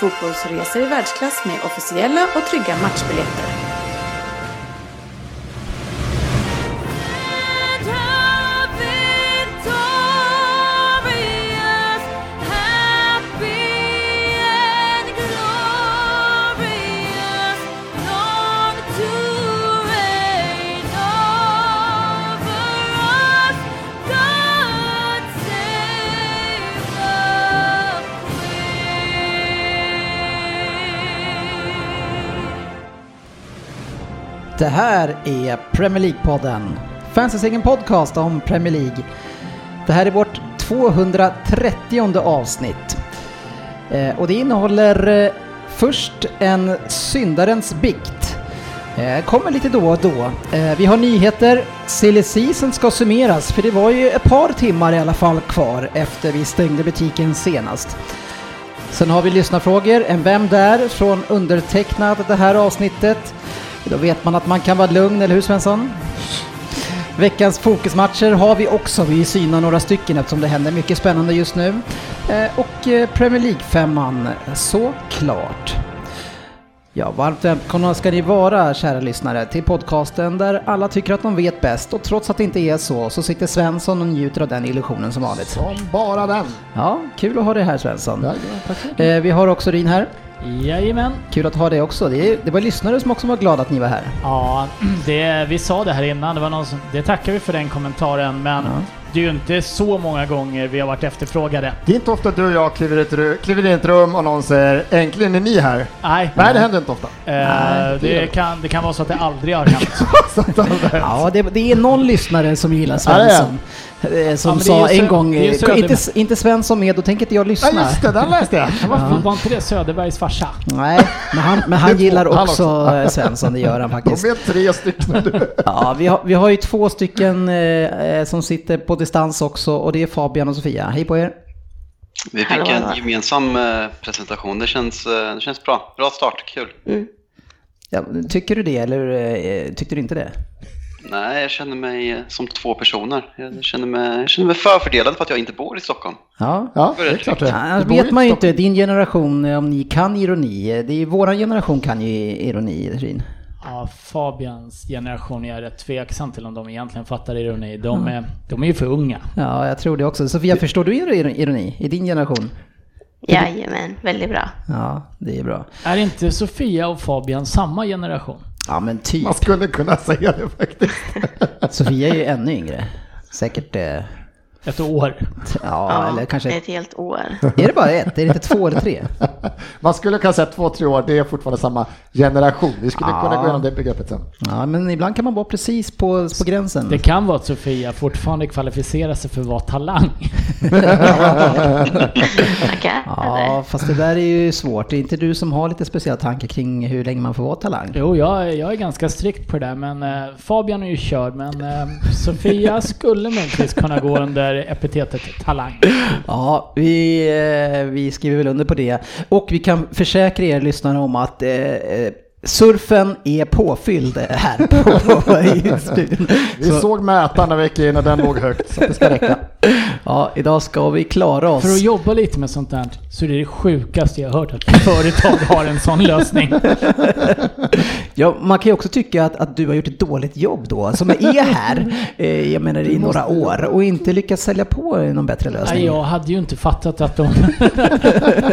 fotbollsresor i världsklass med officiella och trygga matchbiljetter. Här är Premier League-podden. Fansens egen podcast om Premier League. Det här är vårt 230 avsnitt. Eh, och det innehåller eh, först en syndarens bikt. Eh, kommer lite då och då. Vi har nyheter. Silly Season ska summeras för det var ju ett par timmar i alla fall kvar efter vi stängde butiken senast. Sen har vi lyssnarfrågor, en Vem där? från undertecknad det här avsnittet. Då vet man att man kan vara lugn, eller hur Svensson? Veckans fokusmatcher har vi också. Vi synar några stycken eftersom det händer mycket spännande just nu. Eh, och eh, Premier League-femman, såklart. Ja, varmt välkomna ska ni vara, kära lyssnare, till podcasten där alla tycker att de vet bäst och trots att det inte är så, så sitter Svensson och njuter av den illusionen som vanligt. Som bara den. Ja, kul att ha dig här Svensson. Ja, ja. Eh, vi har också Rin här. Jajamän. Kul att ha dig också. Det, är, det var lyssnare som också var glada att ni var här. Ja, det, vi sa det här innan. Det, var någon som, det tackar vi för den kommentaren, men Ja. det är ju inte så många gånger vi har varit efterfrågade. Det är inte ofta du och jag kliver, ett kliver in i ett rum och någon säger äntligen är ni här. Nej, Nej, det händer inte ofta. eh, Nej, det, kan, det kan vara så att det aldrig har hänt. Ja, det, det är någon lyssnare som gillar Ja, det är. Svensson. Eh, Som Ja, sa en gång, eh, inte, inte Svensson med, då tänker inte jag Ja, lyssna. just det, den läste jag. Var, var inte det Söderbergs farsa? Nej, men han, men han gillar Han också också. eh, Svensson, det gör han De faktiskt. är tre stycken du. Ja, vi har, vi har ju två stycken eh, eh, som sitter på distans också och det är Fabian och Sofia. Hej på er! Vi fick en gemensam eh, presentation. Det känns, eh, det känns bra. Bra start, kul. Mm. Ja, tycker du det eller eh, tyckte du inte det? Nej, jag känner mig eh, som två personer. Jag känner mig, jag känner mig förfördelad för att jag inte bor i Stockholm. Ja. Ja, det är klart det. Annars bor vet man ju inte, din generation, eh, om ni kan ironi. Eh, Det är ju våran generation kan ju ironi, Rin. Ja, Fabians generation är jag rätt tveksam till om de egentligen fattar ironi. De är, de är ju för unga. Ja, jag tror det också. Sofia, förstår du ir- ironi i din generation? Jajamän, väldigt bra. Ja, det är bra. Är inte Sofia och Fabian samma generation? Ja, men typ. Man skulle kunna säga det faktiskt. Sofia är ju ännu yngre. Säkert, eh, Ett år. ja, eller kanske... ett helt år. Är det bara ett? Är det inte två eller tre? Man skulle kunna säga två, tre år, det är fortfarande samma generation. Vi skulle Ja. kunna gå igenom det begreppet sen. Ja, men ibland kan man vara precis på, på gränsen. Det kan vara att Sofia fortfarande kvalificerar sig för att vara talang. Ja, fast det där är ju svårt. Det är inte du som har lite speciella tankar kring hur länge man får vara talang? Jo, jag, är- jag är ganska strikt på det där, men eh, Fabian är ju körd, men eh, Sofia skulle möjligtvis kunna gå under epitetet talang. Ja, vi, eh, vi skriver väl under på det. Och vi kan försäkra er lyssnare om att eh, eh, surfen är påfylld här på studion. Vi såg mätaren när vi gick in och den låg högt, så det ska räcka. Ja, idag ska vi klara oss. För att jobba lite med sånt där så är det det sjukaste jag har hört att företag har en sån lösning. Ja, man kan ju också tycka att, att du har gjort ett dåligt jobb då, som är här, eh, jag menar i några år, och inte lyckats sälja på någon bättre lösning. Nej, jag hade ju inte fattat att de,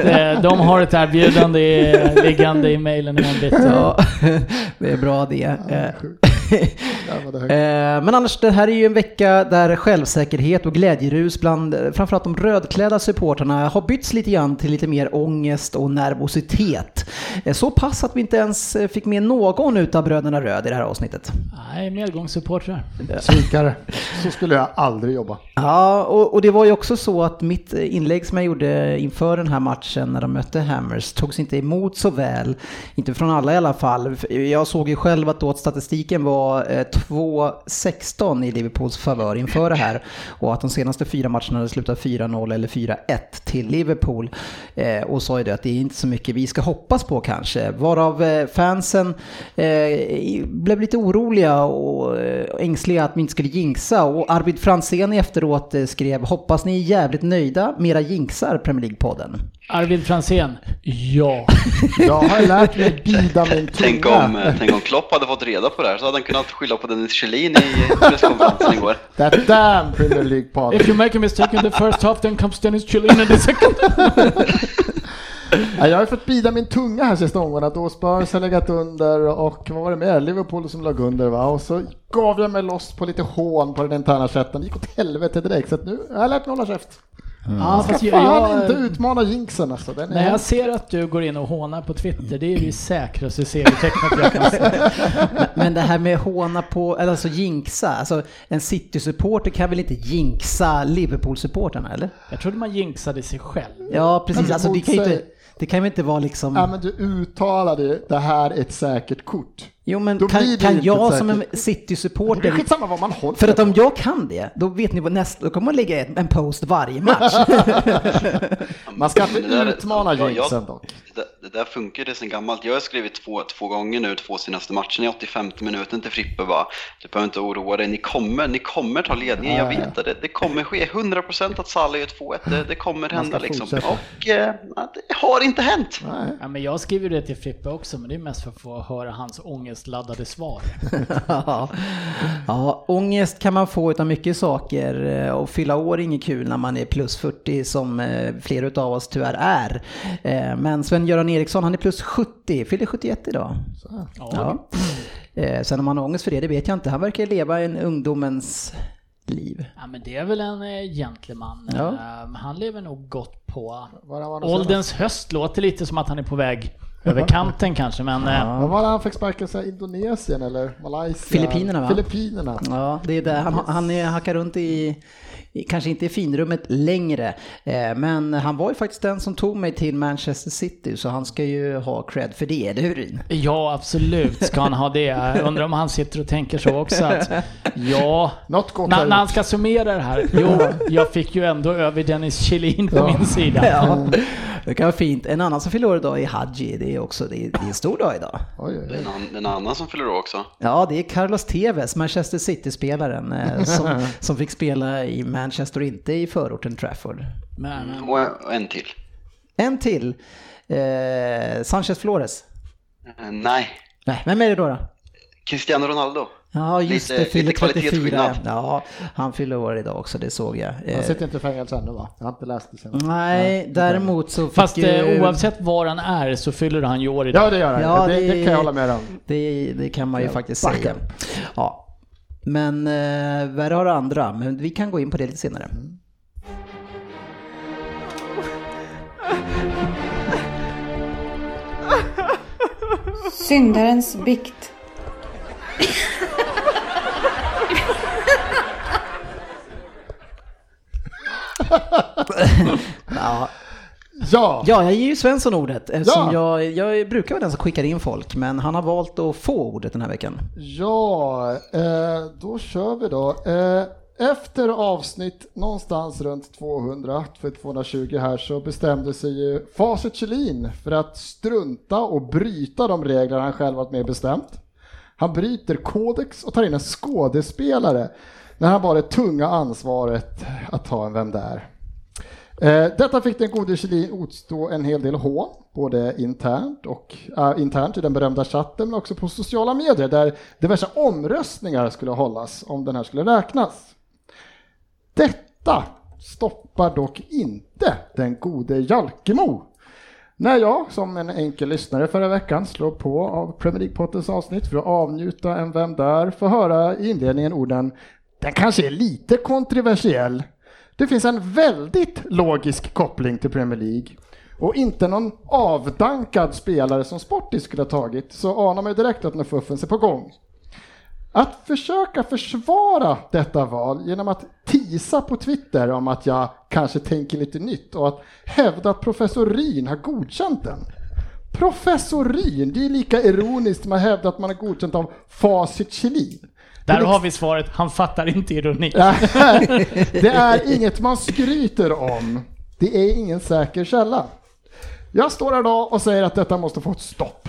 Eh, de har ett erbjudande liggande i mejlen imorgon bitti. Ja, det är bra det. Var det. Eh, Men annars, det här är ju en vecka där självsäkerhet och glädjerus bland eh, framförallt de rödklädda supportrarna har bytts lite grann till lite mer ångest och nervositet. Eh, Så pass att vi inte ens eh, fick med någon utav bröderna Röd i det här avsnittet. Nej, medgångssupportrar. Svikare. Så skulle jag aldrig jobba. Ja, och, och det var ju också så att mitt inlägg som jag gjorde inför den här matchen när de mötte Hammers togs inte emot så väl. Inte från alla i alla fall. Jag såg ju själv att då att statistiken var var eh, 2-16 i Liverpools favör inför det här. Och att de senaste fyra matcherna hade slutat 4-0 eller 4-1 till Liverpool. Eh, och sa ju det att det är inte så mycket vi ska hoppas på kanske. Varav eh, fansen blev lite oroliga och ängsliga att vi inte skulle jinxa. Och Arvid Franzén efteråt skrev “Hoppas ni är jävligt nöjda med era jinxar Premier League-podden”. Arvid Fransén, ja. Jag har lärt mig bida min Tänk tunga. om, eh, tänk om Klopp hade fått reda på det här så hade han kunnat skylla på Dennis Kjellin i presskonferensen igår. That damn Premier League pod. If you make a mistake in the first half then comes Dennis Kjellin in the second. Ja, Jag har fått bida min tunga här sista omgången då Spurs har legat under och vad var det mer? Liverpool som låg under va? Och så gav jag mig loss på lite hån på den interna chatten. Det gick åt helvete direkt så att nu har jag lärt mig hålla käft. Ja, Ska fast fan jag, inte jag, utmana jinxen alltså. Den när är... jag ser att du går in och hånar på Twitter, det är det säkraste serietecknet jag kan se. Men det här med håna på, eller alltså jinxa, alltså en City-supporter kan väl inte jinxa Liverpool-supporterna eller? Jag trodde man jinxade sig själv. Ja precis, alltså det kan ju inte, det kan väl inte vara liksom... Ja men du uttalade ju det här är ett säkert kort. Jo men Då kan, kan jag säkert. som en Det är City-supporter skitsamma vad man håller För att om jag kan det, då vet ni vad nästa, då kommer man lägga en post varje match. Man ska inte utmana jinxen dock. Det, det där funkar det sen gammalt. Jag har skrivit två, två gånger nu, två senaste matcherna i 85 minuten till Frippe bara. Du behöver inte oroa dig, ni kommer, ni kommer ta ledningen, jag Ja, ja. vet det. Det kommer ske, 100% att Salah gör 2-1, det, det kommer hända liksom. Och eh, det har inte hänt. Nej. Ja, men jag skriver det till Frippe också, men det är mest för att få höra hans ångestladdade svar. ja. ja, ångest kan man få utav mycket saker eh, och fylla år är inget kul när man är plus 40 som eh, flera av oss tyvärr är. Eh, Men Sven-Göran Eriksson han är plus 70, fyller 71 idag. Ja. Ja. Eh, Sen om han har ångest för det, det vet jag inte. Han verkar leva en ungdomens liv. Ja, men det är väl en eh, gentleman. Ja. Eh, Han lever nog gott på ålderns höst. Låter lite som att han är på väg över kanten kanske, men eh, Vad var det han fick sparka sig? Indonesien eller Malaysia? Filippinerna, va? Filippinerna. Ja, det är där. Han, han är- hackar runt i, i, kanske inte i finrummet längre, eh, men han var ju faktiskt den som tog mig till Manchester City, så han ska ju ha cred för det, eller hur ja absolut ska han ha det. Jag undrar om han sitter och tänker så också att ja, Något gott när, när han ska summera det här. Jo, jag fick ju ändå över Dennis Kjellin på min sida. Ja, det kan vara fint. En annan som fyller år idag är Hadji, det är också det är, det är en stor dag idag. Oj, oj, Det är en, an- det är en annan som fyller år också. Ja, det är Carlos Tevez, Manchester City-spelaren, eh, som, som fick spela i Manchester och inte i förorten Trafford. Men, men, Och och en till. En till, eh, Sanchez Flores. Eh, Nej, Nej, vem är det då? då? Cristiano Ronaldo. Ja, just Lite- det, fyller lite 34. kvalitetsskillnad. Ja, han fyller år idag också, det såg jag. Han Eh, sitter inte i fängelse ännu va? Jag har inte läst det senast. Nej, däremot så fick fast ju... eh, oavsett var han är så fyller han ju år idag. Ja det gör han. Ja, det, det, det- kan jag hålla med om. Det, det kan man ju Ja, faktiskt backa. säga. Ja. Men eh, värre har andra, men vi kan gå in på det lite senare. Syndarens bikt. Ja, Ja, ja jag ger ju Svensson ordet eftersom Ja. jag, jag brukar vara den som skickar in folk, men han har valt att få ordet den här veckan. ja eh, då kör vi då. Eh, efter avsnitt någonstans runt 200, för 220 här så bestämde sig ju Facit Kjellin för att strunta och bryta de regler han själv varit med bestämt. Han bryter kodex och tar in en skådespelare när han bar det tunga ansvaret att ta en Vem där? Eh, detta fick den gode Kjellin utstå en hel del hån, både internt och äh, internt i den berömda chatten, men också på sociala medier där diverse omröstningar skulle hållas om den här skulle räknas. Detta stoppar dock inte den gode Jalkemo. När jag som en enkel lyssnare förra veckan slår på av Premier League-pottens avsnitt för att avnjuta en Vem där? får höra i inledningen orden Den kanske är lite kontroversiell. Det finns en väldigt logisk koppling till Premier League och inte någon avdankad spelare som Sportis skulle ha tagit så anar man ju direkt att den fuffens är på gång. Att försöka försvara detta val genom att tisa på Twitter om att jag kanske tänker lite nytt och att hävda att professor Ryn har godkänt den. Professor Ryn, det är lika ironiskt som att hävda att man har godkänt av Facit Kjellin. Där har vi svaret, han fattar inte ironi. det är inget man skryter om. Det är ingen säker källa. Jag står här idag och säger att detta måste få ett stopp.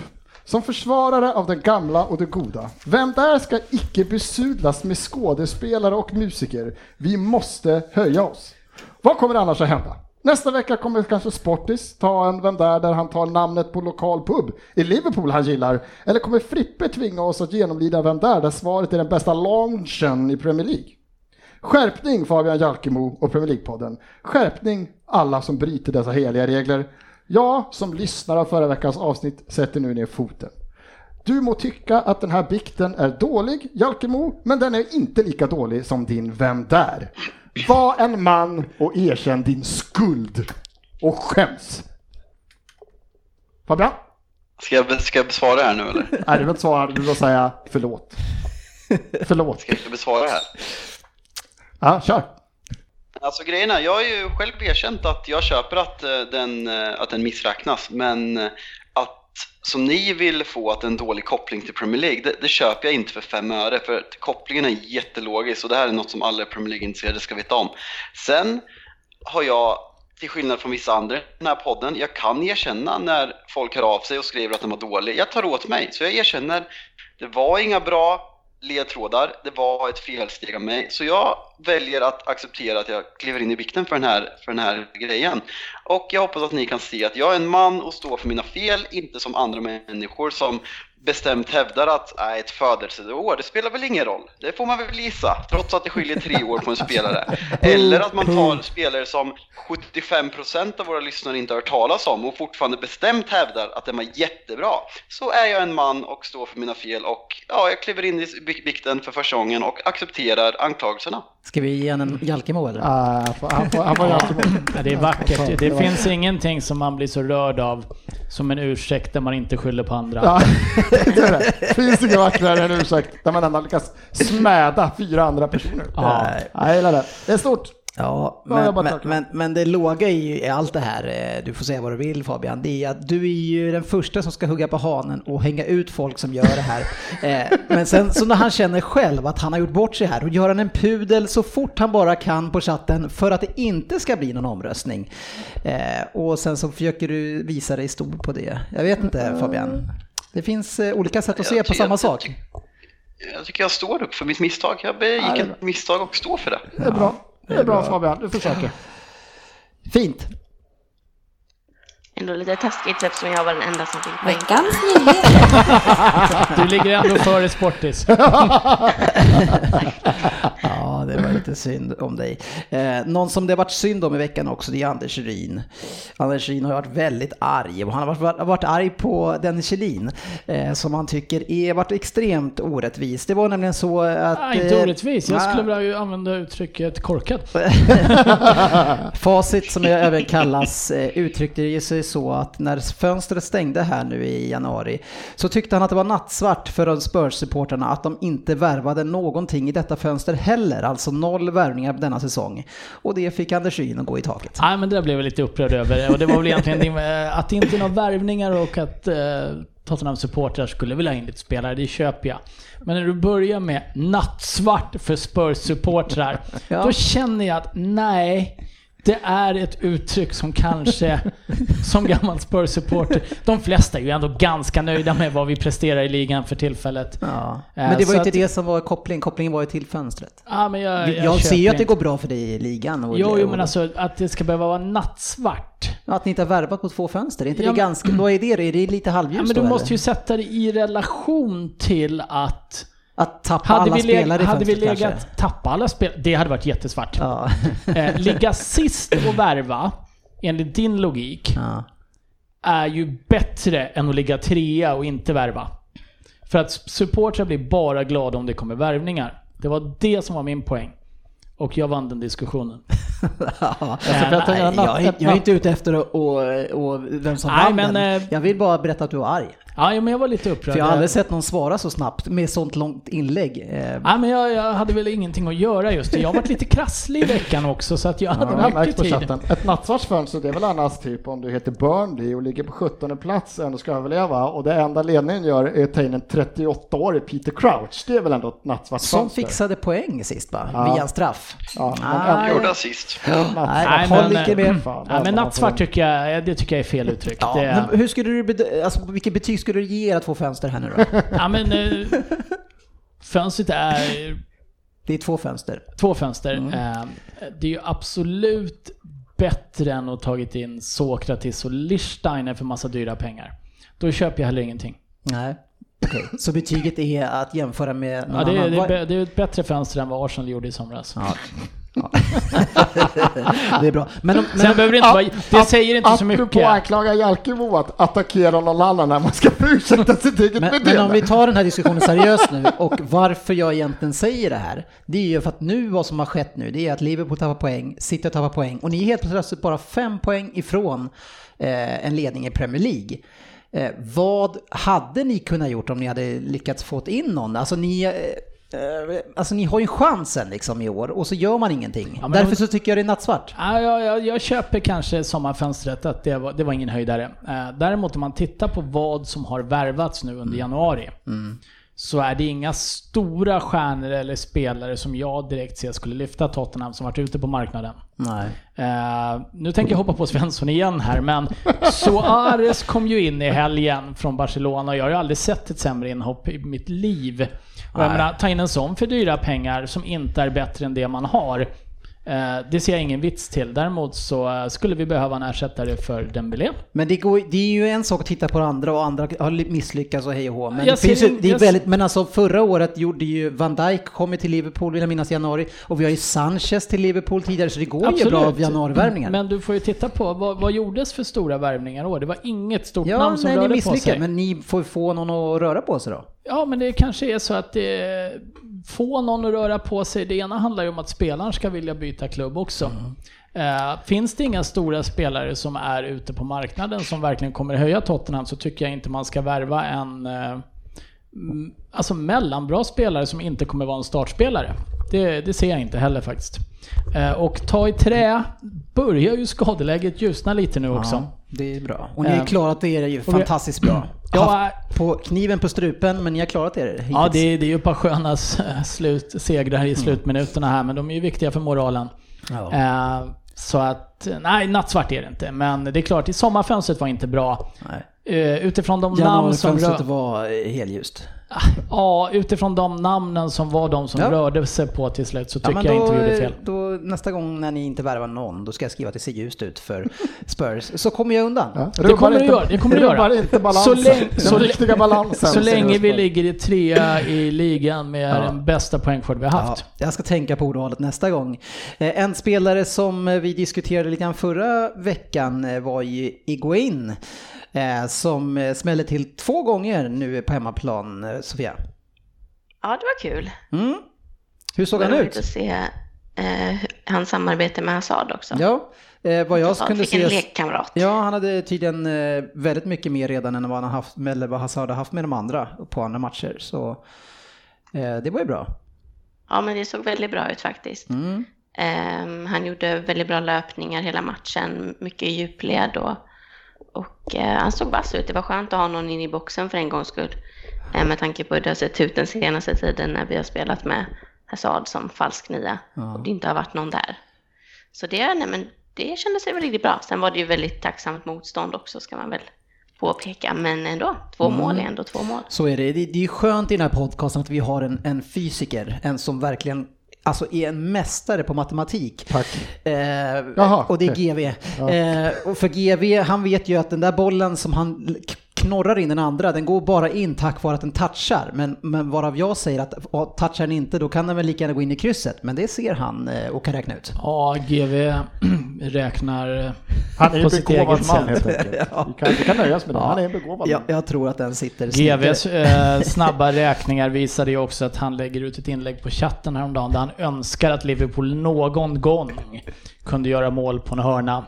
Som försvarare av det gamla och det goda. Vem där ska icke besudlas med skådespelare och musiker? Vi måste höja oss. Vad kommer annars att hända? Nästa vecka kommer kanske Sportis ta en Vem där där han tar namnet på lokal pub i Liverpool han gillar. Eller kommer Frippe tvinga oss att genomlida Vem där där svaret är den bästa launchen i Premier League? Skärpning Fabian Jalkemo och Premier League-podden. Skärpning alla som bryter dessa heliga regler. Jag som lyssnar av förra veckans avsnitt sätter nu ner foten. Du må tycka att den här bikten är dålig, Jalkemo, men den är inte lika dålig som din Vem där? Var en man och erkänn din skuld och skäms. Fabian? Ska jag, ska jag besvara här nu eller? Nej, du vill inte svara, du vill säga förlåt. Förlåt. Ska jag besvara här? Ja, kör. Alltså grejen är, jag har ju själv erkänt att jag köper att eh, den, eh, att den missräknas, men eh, att som ni vill få att en dålig koppling till Premier League, det, det köper jag inte för fem öre, för kopplingen är jättelogisk och det här är något som alla Premier League-intresserade ska veta om. Sen har jag, till skillnad från vissa andra i den här podden, jag kan erkänna när folk hör av sig och skriver att den var dålig. Jag tar åt mig, så jag erkänner, det var inga bra ledtrådar. Det var ett felsteg av mig. Så jag väljer att acceptera att jag kliver in i vikten för den här, för den här grejen. Och jag hoppas att ni kan se att jag är en man och står för mina fel, inte som andra människor som bestämt hävdar att nej, ett födelseår, det spelar väl ingen roll. Det får man väl gissa, trots att det skiljer tre år på en spelare. Eller att man tar spelare som 75% av våra lyssnare inte har hört talas om och fortfarande bestämt hävdar att den var jättebra. Så är jag en man och står för mina fel och ja, jag kliver in i bikten för första gången och accepterar anklagelserna. Ska vi ge en Jalkemo eller? Ah, han får, han får, han får Jalkemo. Ja, det är vackert. Det finns ingenting som man blir så rörd av som en ursäkt där man inte skyller på andra. Ja, det är det. Finns inget vackrare än en ursäkt där man ändå lyckas smäda fyra andra personer. Ja. Ja, jag gillar det. Det är stort. Ja, men, men, men, men det låga i allt det här, eh, du får säga vad du vill Fabian, det är att du är ju den första som ska hugga på hanen och hänga ut folk som gör det här. Eh, Men sen så när han känner själv att han har gjort bort sig här, och gör han en pudel så fort han bara kan på chatten för att det inte ska bli någon omröstning. Eh, Och sen så försöker du visa dig stor på det. Jag vet inte Fabian. Det finns olika sätt att se på samma sak. Jag tycker jag står upp för mitt misstag. Jag begick ett misstag och står för det. Det är bra. Det är bra Fabian, du försöker. Fint. Ändå lite taskigt eftersom jag var den enda som fick poäng. Veckans. Du ligger ändå före Sportis. Ja, det var lite synd om dig. Eh, någon som det har varit synd om i veckan också, det är Anders Ryn. Anders Ryn har varit väldigt arg och han har varit, varit arg på Dennis Kjellin eh, som han tycker är varit extremt orättvis. Det var nämligen så att... Ah, inte eh, orättvis, jag nej. skulle vilja använda uttrycket korkad. Facit som det även kallas eh, uttryckte ju sig så att när fönstret stängde här nu i januari så tyckte han att det var nattsvart för Spurs-supportrarna att de inte värvade någonting i detta fönster heller, alltså noll värvningar denna säsong. Och det fick Anders Ryn att gå i taket. Nej men det där blev jag lite upprörd över. Och det var väl egentligen din- eh, att det inte är några värvningar och att eh, Tottenhams supportrar skulle vilja ha in lite spelare, det köper jag. Men när du börjar med nattsvart för Spurs-supportrar, Ja. då känner jag att nej, det är ett uttryck som kanske, som gammal Spurs-supporter, de flesta är ju ändå ganska nöjda med vad vi presterar i ligan för tillfället. Ja. Eh, Men det var ju inte att- det som var kopplingen, kopplingen var ju till fönstret. Ja, men jag, Jag, jag, ser ju att det går bra för dig i ligan. Och Jo, jo, men alltså att det ska behöva vara nattsvart. Att ni inte har värvat på två fönster, är inte Ja, det ganska... Vad är det då? Är det lite halvljus Ja, men då, du måste eller? ju sätta det i relation till att Att tappa hade alla vi, spelare i hade vi legat, kanske? tappa alla spelare, det hade varit jättesvart. Ja. Eh, ligga sist och värva, enligt din logik, ja. är ju bättre än att ligga trea och inte värva. För att supportrar blir bara glada om det kommer värvningar. Det var det som var min poäng. Och jag vann den diskussionen. Ja, jag tänker nej, jag, jag är inte ute efter att, och, och vem som Nej, vann men, den. eh, Jag vill bara berätta att du var arg. Ja, ja, men jag var lite upprörd. För jag har aldrig sett någon svara så snabbt med sånt långt inlägg. Eh, Ja, men jag, jag hade väl ingenting att göra just det. Jag har varit lite krasslig i veckan också så att jag hade Ja, jag mycket märkt på tid. chatten. Ett nattsvartsfönster, det är väl annars typ om du heter Burnley och ligger på 17 plats och ändå ska överleva och det enda ledningen gör är att ta in en 38-årig Peter Crouch. Det är väl ändå ett nattsvart som fönster? fixade poäng sist va? Ja. Via en straff. Ja, men Nej. Gjorde assist. nattsvart. Nej, men- Ja, men nattsvart tycker jag, det tycker jag är fel uttryck. Ja, det, men hur skulle du, alltså, vilket betyg skulle du ge era två fönster här nu då? ja, men eh, fönstret är Det är två fönster. två fönster. Mm. Eh, det är ju absolut bättre än att tagit in Sokratis och Lichsteiner för massa dyra pengar. Då köper jag heller ingenting. Nej. Okej, så betyget är att jämföra med någon Ja, det, är, annan? det, är, det är ett bättre fönster än vad Arsenal gjorde i somras. Ja. Ja. det är bra. Men, om, men Sen behöver det inte vara, det säger inte så Apropå mycket. anklaga Jalkemo att attackera någon annan när man ska ursäkta sitt eget Men, beteende. men om vi tar den här diskussionen seriöst nu och varför jag egentligen säger det här. Det är ju för att nu vad som har skett nu det är att Liverpool tappar poäng, City tappar poäng och ni är helt plötsligt bara fem poäng ifrån eh, en ledning i Premier League. Eh, vad hade ni kunnat gjort om ni hade lyckats få in någon? Alltså ni, eh, alltså ni har ju chansen liksom i år och så gör man ingenting. men Därför så tycker jag det är nattsvart. Ja, jag, jag, jag köper kanske sommarfönstret att det var, det var ingen höjdare. Eh, däremot om man tittar på vad som har värvats nu under januari. Så är det inga stora stjärnor eller spelare som jag direkt ser skulle lyfta Tottenham som varit ute på marknaden. Nej. Eh, nu tänker jag hoppa på Svensson igen här, men Suarez kom ju in i helgen från Barcelona och jag har ju aldrig sett ett sämre inhopp i mitt liv. Och jag menar, ta in en sån för dyra pengar som inte är bättre än det man har. Eh, det ser jag ingen vits till. Däremot så eh, skulle vi behöva en ersättare för Dembélé. Men det, går, det är ju en sak att titta på det andra och andra har misslyckats och hej och hå. Men, Jag det finns ju, det är väldigt, men alltså förra året gjorde ju Van Dijk kommit till Liverpool, vill jag minnas, i januari. Och vi har ju Sanchez till Liverpool tidigare, så det går ju bra av januarivärvningar. Men du får ju titta på vad, vad gjordes för stora värvningar år? Det var inget stort ja, namn som nej, rörde på sig. men ni får få någon att röra på sig då. Ja, men det kanske är så att det få någon att röra på sig. Det ena handlar ju om att spelaren ska vilja byta klubb också. Eh, finns det inga stora spelare som är ute på marknaden som verkligen kommer höja Tottenham så tycker jag inte man ska värva en eh, mm, alltså mellanbra spelare som inte kommer vara en startspelare. Det, det ser jag inte heller faktiskt. Eh, och ta i trä börjar ju skadeläget ljusna lite nu också. Ja, det är bra. Och ni har Eh, klarat er ju fantastiskt bra. Ja, på kniven på strupen, men ni har klarat er hittills. Ja, det är, det är ju ett par sköna slut, segrar i slutminuterna här, men de är ju viktiga för moralen. Ja. Eh, så att, nej, nattsvart är det inte. Men det är klart, i sommarfönstret var inte bra. Nej. Utifrån de namn som Januarifönstret var helljust. Ja, utifrån de namnen som var de som Ja. rörde sig på till slut så Ja, tycker men jag då, inte vi gjorde fel. Då, nästa gång när ni inte värvar någon, då ska jag skriva att det ser ljust ut för Spurs. Så kommer jag undan. Ja, Det kommer du göra, det kommer du göra. inte balansen. Så länge- så riktiga balansen. Så länge vi ligger i trea i ligan med Ja. den bästa poängskörd vi har haft. Ja, jag ska tänka på ordvalet nästa gång. Eh, En spelare som eh, vi diskuterade lite grann förra veckan eh, var ju Iguain. Som smällde till två gånger nu på hemmaplan, Sofia. Ja, det var kul. Mm. Hur såg han ut? att se eh, hans samarbete med Hazard också. Ja, eh, vad jag Hazard kunde fick en se... lekkamrat. Ja, han hade tydligen eh, väldigt mycket mer redan än vad han haft, eller vad Hazard har haft med de andra på andra matcher. Så eh, det var ju bra. Ja, men det såg väldigt bra ut faktiskt. Mm. Ehm, han gjorde väldigt bra löpningar hela matchen, mycket i djupled och, och eh, han såg vass ut. Det var skönt att ha någon in i boxen för en gångs skull. Eh, med tanke på hur det har sett ut den senaste tiden när vi har spelat med Hazard som falsk nia och det inte har varit någon där. Så det, nej, men det kändes väl riktigt bra. Sen var det ju väldigt tacksamt motstånd också ska man väl påpeka. Men ändå, två mål är ändå två mål. Så är det. Det, det är skönt i den här podcasten att vi har en, en fysiker, en som verkligen Alltså är en mästare på matematik. Tack. Eh, Jaha, och det är. GV. Eh, och för GV, han vet ju att den där bollen som han knorrar in den andra, den går bara in tack vare att den touchar. Men, men varav jag säger att touchar den inte, då kan den väl lika gärna gå in i krysset. Men det ser han eh, och kan räkna ut. Ja, GV räknar Han är på en sitt begåvad eget man sätt. helt enkelt. Vi, kan, vi kan nöja oss med det. Han är en begåvad Jag, man. jag tror att den sitter. GVs eh, snabba räkningar visade ju också att han lägger ut ett inlägg på chatten häromdagen där han önskar att Liverpool någon gång kunde göra mål på en hörna.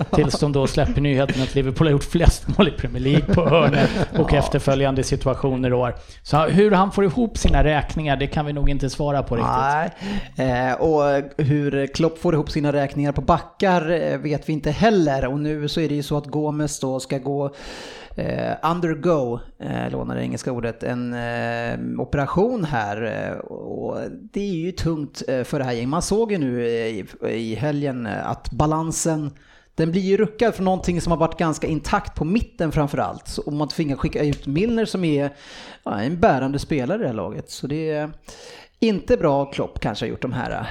Tills de då släpper nyheten att Liverpool har gjort flest mål i Premier League på hörnor och efterföljande situationer år. Så hur han får ihop sina räkningar, det kan vi nog inte svara på riktigt. Nej, eh, och hur Klopp får ihop sina räkningar på backar eh, vet vi inte heller. Och nu så är det ju så att Gomes då ska gå eh, undergo, eh, lånar det engelska ordet, en eh, operation här. Eh, och det är ju tungt eh, för det här gänget. Man såg ju nu i, i helgen att balansen den blir ju ruckad från någonting som har varit ganska intakt på mitten framförallt. Om man tvingar skicka ut Milner som är ja, en bärande spelare i det här laget. Så det är inte bra Klopp kanske har gjort de här.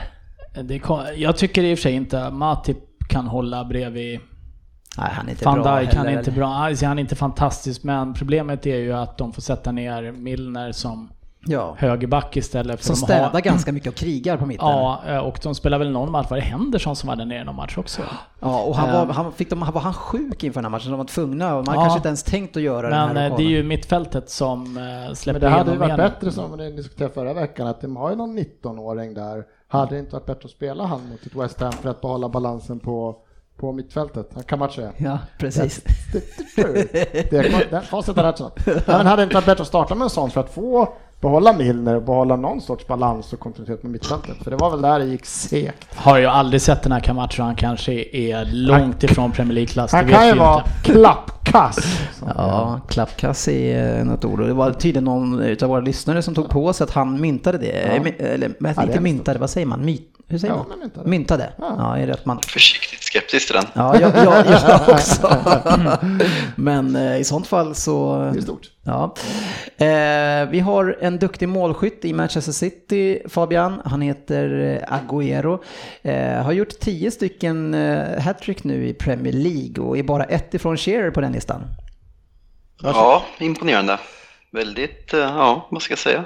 Det kom, jag tycker i och för sig inte Matip kan hålla bredvid Nej, han är inte Van bra Dijk, han är inte bra. Alltså, han är inte fantastisk, men problemet är ju att de får sätta ner Milner som Ja, högerback istället. För som de städar har, ganska mycket och krigar på mitten. Ja, eh, och de spelar väl någon match, var det Henderson som var där nere någon match också? Ja, och han var, Ehm. han fick de, var han sjuk inför den här matchen? De var tvungna och man Ja. kanske inte ens tänkt att göra den Men här eh, det är ju mittfältet som eh, släpper Men det hade ju varit igen. bättre som vi diskuterade förra veckan att de har ju någon 19-åring där. Hade det inte varit bättre att spela han mot ett West Ham för att behålla balansen på, på mittfältet? Han kan matcha. Ja, precis. Det den facit har lärt sig. Nej, Men hade det inte varit bättre att starta med en sån för att få behålla Milner och behålla någon sorts balans och kontinuitet med mittfältet? För det var väl där det gick segt. Har ju aldrig sett den här Camacho, han kanske är långt ifrån Premier League-klass, det Han kan ju vara klappkass. Ja, klappkass är eh, något ord. Och det var tydligen någon utav våra lyssnare som tog på sig att han myntade det. Eh, my- Eller Ja, inte myntade, vad säger man? My, hur säger Ja, man? myntade. Myntade. Ja. Ja, är rätt man. Försiktigt skeptisk till den. Ja, jag, jag, jag också. Men eh, i sånt fall så... Det är stort. Ja. Eh, vi har en duktig målskytt i Manchester City, Fabian. Han heter eh, Agüero. Eh, har gjort tio stycken eh, hattrick nu i Premier League och är bara ett ifrån Shearer på den listan. Ja, imponerande. Väldigt, eh, ja, vad ska jag säga?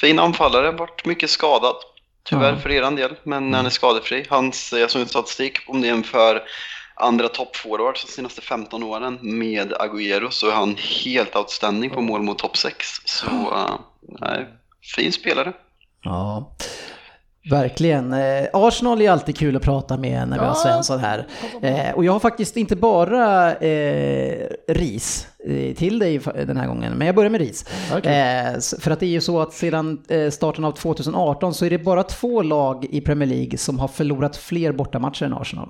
Fin anfallare, varit mycket skadad. Tyvärr för eran del, men han är skadefri. Hans, jag såg en statistik om det jämför andra toppforwards de senaste 15 åren med Agüero så är han helt outstanding på mål mot topp 6. Så, eh, nej, fin spelare. Ja. Verkligen. Eh, Arsenal är alltid kul att prata med när vi har. Svensson här. Eh, och jag har faktiskt inte bara eh, ris eh, till dig den här gången, men jag börjar med ris. S- för att det är ju så att sedan starten av 2018 så är det bara två lag i Premier League som har förlorat fler bortamatcher än Arsenal.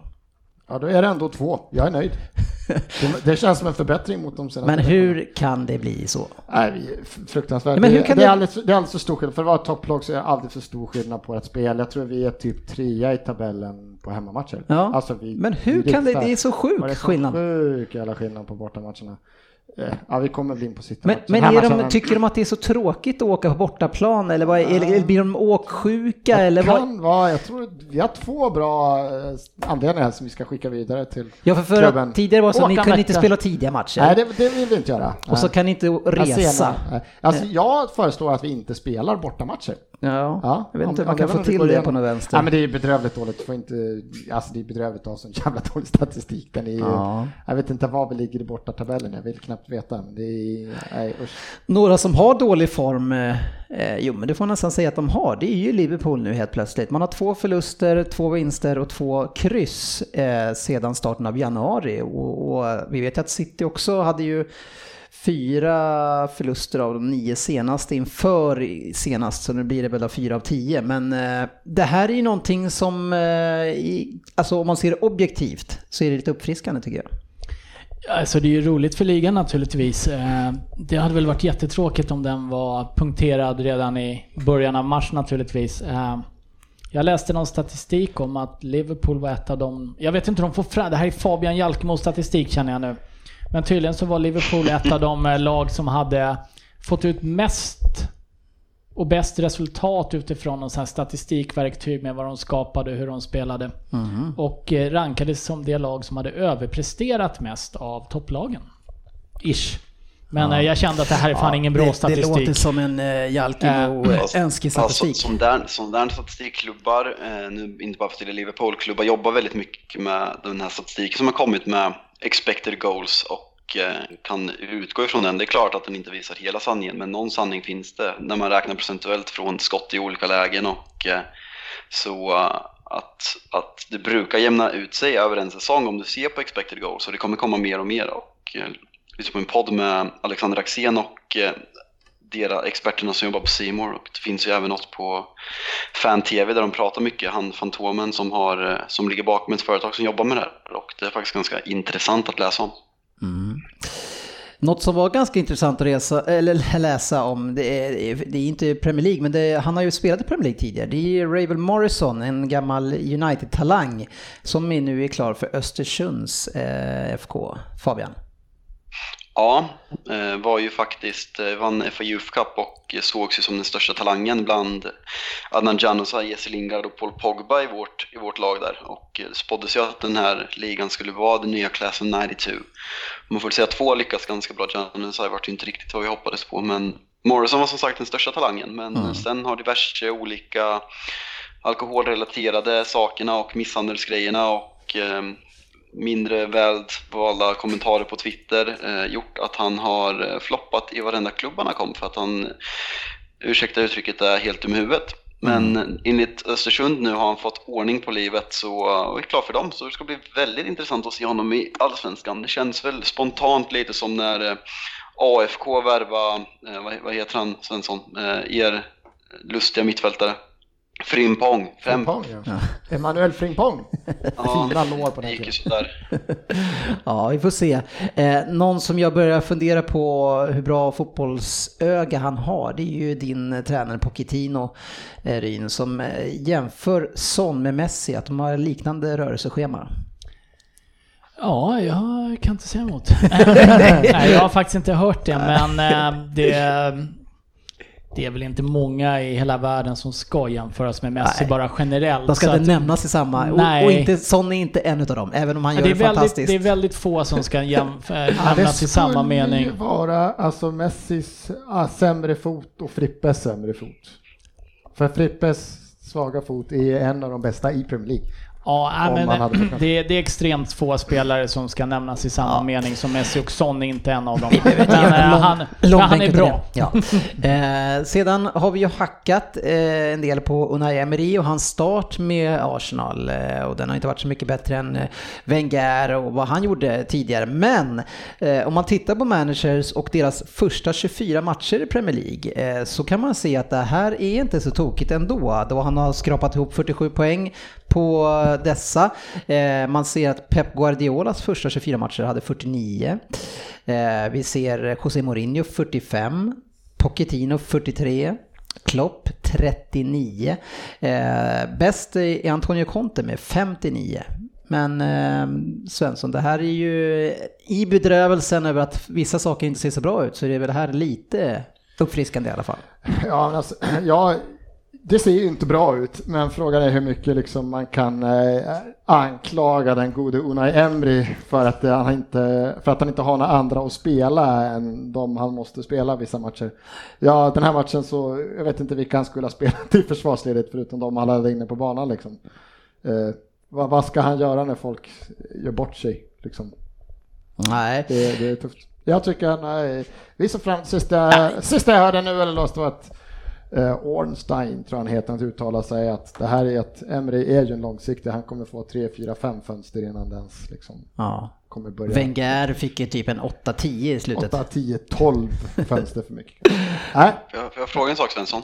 Ja, då är det ändå två. Jag är nöjd. Det, känns som en förbättring mot de senaste Men hur kan det bli så? Nej, är fruktansvärt. Ja, men hur kan det, är det- alldeles, det är alldeles för stor skillnad. För att vara topplag så är det alldeles för stor skillnad på ett spel. Jag tror vi är typ trea i tabellen på hemmamatcher. Ja. Alltså vi, Men hur kan det, det är så sjuk det är så skillnad. sjuk jävla skillnad på bortamatcherna. Eh, Ja, vi kommer bli in på sitta Men, men de, tycker de att det är så tråkigt att åka på bortaplan eller, vad, eller, eller blir de åksjuka eller vad? kan vara, jag tror vi har två bra eh, anledningar här som vi ska skicka vidare till Ja, för, för klubben. tidigare var det så att ni kunde inte spela tidiga matcher. Nej, det, det vill vi inte göra. Och så kan ni inte resa. Nej. Alltså, jag föreslår att vi inte spelar bortamatcher. Ja, Ja, jag vet inte hur om man kan få till det igenom. på något vänster. Ja, men det är bedrövligt dåligt. Får inte, alltså det är bedrövligt att ha sån jävla dålig statistik. Den är ju, Ja. Jag vet inte var vi ligger i bortatabellen. Jag vill knappt veta. Men det är, nej, usch. Några som har dålig form, eh, eh, jo men det får man nästan säga att de har, det är ju Liverpool nu helt plötsligt. Man har två förluster, två vinster och två kryss eh, sedan starten av januari. Och, och vi vet ju att City också hade ju fyra förluster av de nio senaste inför senast, så nu blir det väl fyra av tio. Men eh, det här är ju någonting som, eh, i, alltså om man ser det objektivt, så är det lite uppfriskande tycker jag. Alltså det är ju roligt för ligan naturligtvis. Eh, det hade väl varit jättetråkigt om den var punkterad redan i början av mars naturligtvis. Eh, jag läste någon statistik om att Liverpool var ett av de... Jag vet inte hur de får fram... Det här är Fabian Jalkemo statistik känner jag nu. Men tydligen så var Liverpool ett av de eh, lag som hade fått ut mest och bäst resultat utifrån någon sån här statistikverktyg med vad de skapade och hur de spelade. Och eh, rankades som det lag som hade överpresterat mest av topplagen. Ish. Men ja. jag kände att det här är fan ja, ingen bra det, statistik. Det låter som en uh, Jalkemo-önskestatistik. Alltså, som modern, som modern statistikklubbar, eh, nu inte bara för att Liverpool-klubbar, jobbar väldigt mycket med den här statistiken som har kommit med expected goals och eh, kan utgå ifrån den. Det är klart att den inte visar hela sanningen, men någon sanning finns det när man räknar procentuellt från skott i olika lägen och eh, så att, att det brukar jämna ut sig över en säsong om du ser på expected goals och det kommer komma mer och mer. Och, eh, lyssna på en podd med Alexander Axén och eh, deras experterna som jobbar på Simor och det finns ju även något på Fan-TV där de pratar mycket, han Fantomen som, har, eh, som ligger bakom ett företag som jobbar med det här och det är faktiskt ganska intressant att läsa om. Mm. Något som var ganska intressant att resa, eller läsa om, det är, det är inte Premier League, men det, han har ju spelat i Premier League tidigare. Det är Ravel Morrison, en gammal United-talang, som nu är klar för Östersunds eh, FK. Fabian? Ja, eh, var ju faktiskt, eh, vann FA Youth Cup och sågs ju som den största talangen bland Adnan Januzaj, Jesse Lingard och Paul Pogba i vårt, i vårt lag där. Och det spåddes ju att den här ligan skulle vara den nya klassen 92. Man får säga att två lyckats ganska bra. Januzaj vart ju inte riktigt vad vi hoppades på, men Morrison var som sagt den största talangen. Men mm. sen har diverse olika alkoholrelaterade sakerna och misshandelsgrejerna och eh, mindre välvalda kommentarer på Twitter eh, gjort att han har eh, floppat i varenda klubb han har kommit för att han, ursäkta uttrycket, är helt dum huvudet. Men mm. enligt Östersund nu har han fått ordning på livet så och är klar för dem. Så det ska bli väldigt intressant att se honom i Allsvenskan. Det känns väl spontant lite som när eh, AFK värva, eh, vad, vad heter han Svensson, er lustiga mittfältare. Frimpong. Frimpong ja. Emanuel Frimpong. Fina lår på den gick sådär. ja, vi får se. Eh, någon som jag börjar fundera på hur bra fotbollsöga han har, det är ju din tränare Pochettino, eh, Ryn, som eh, jämför Son med Messi, att de har liknande rörelseschema. Ja, jag kan inte säga emot. Nej, jag har faktiskt inte hört det, men eh, det det är väl inte många i hela världen som ska jämföras med Messi Nej. bara generellt. De ska inte att, nämnas i samma, nej. och, inte, Son är inte en av dem, även om han gör det, är det fantastiskt. Det är väldigt få som ska jämf- nämnas i samma mening. Det skulle vara alltså Messis ah, sämre fot och Frippes sämre fot. För Frippes svaga fot är en av de bästa i Premier League. Ja, men det, det, är extremt få spelare som ska nämnas i samma ja. mening som Messi och Son är inte en av dem. men, eh, han, han är bra. Ja. Eh, sedan har vi ju hackat eh, en del på Unai Emery och hans start med Arsenal eh, och den har inte varit så mycket bättre än eh, Wenger och vad han gjorde tidigare. Men eh, om man tittar på managers och deras första 24 matcher i Premier League så kan man se att det här är inte så tokigt ändå. Då han har skrapat ihop 47 poäng på dessa. Eh, man ser att Pep Guardiolas första 24 matcher hade 49. Eh, vi ser José Mourinho 45. Pochettino 43. Klopp 39. Eh, bäst är Antonio Conte med 59. Men eh, Svensson, det här är ju i bedrövelsen över att vissa saker inte ser så bra ut så är det väl det här lite uppfriskande i alla fall. Ja, alltså, jag det ser ju inte bra ut, men frågan är hur mycket liksom man kan eh, anklaga den gode Unai Emry för att, han inte, för att han inte har några andra att spela än de han måste spela vissa matcher. Ja, den här matchen så, jag vet inte vilka han skulle ha spelat i försvarsledet förutom de han hade inne på banan liksom. Eh, vad, vad, ska han göra när folk gör bort sig liksom? Nej. Det, det är tufft. Jag tycker, nej, visa fram, sista, sista jag hörde nu eller låst var att Eh, Ornstein tror han heter, han uttalar sig att det här är att Emre är ju en långsiktig, han kommer få 3, 4, 5 fönster innan den ens liksom ja. kommer börja. Wenger fick ju typ en 8-10 i slutet. 8, 10, 12 fönster för mycket. Får jag, får jag fråga en sak Svensson?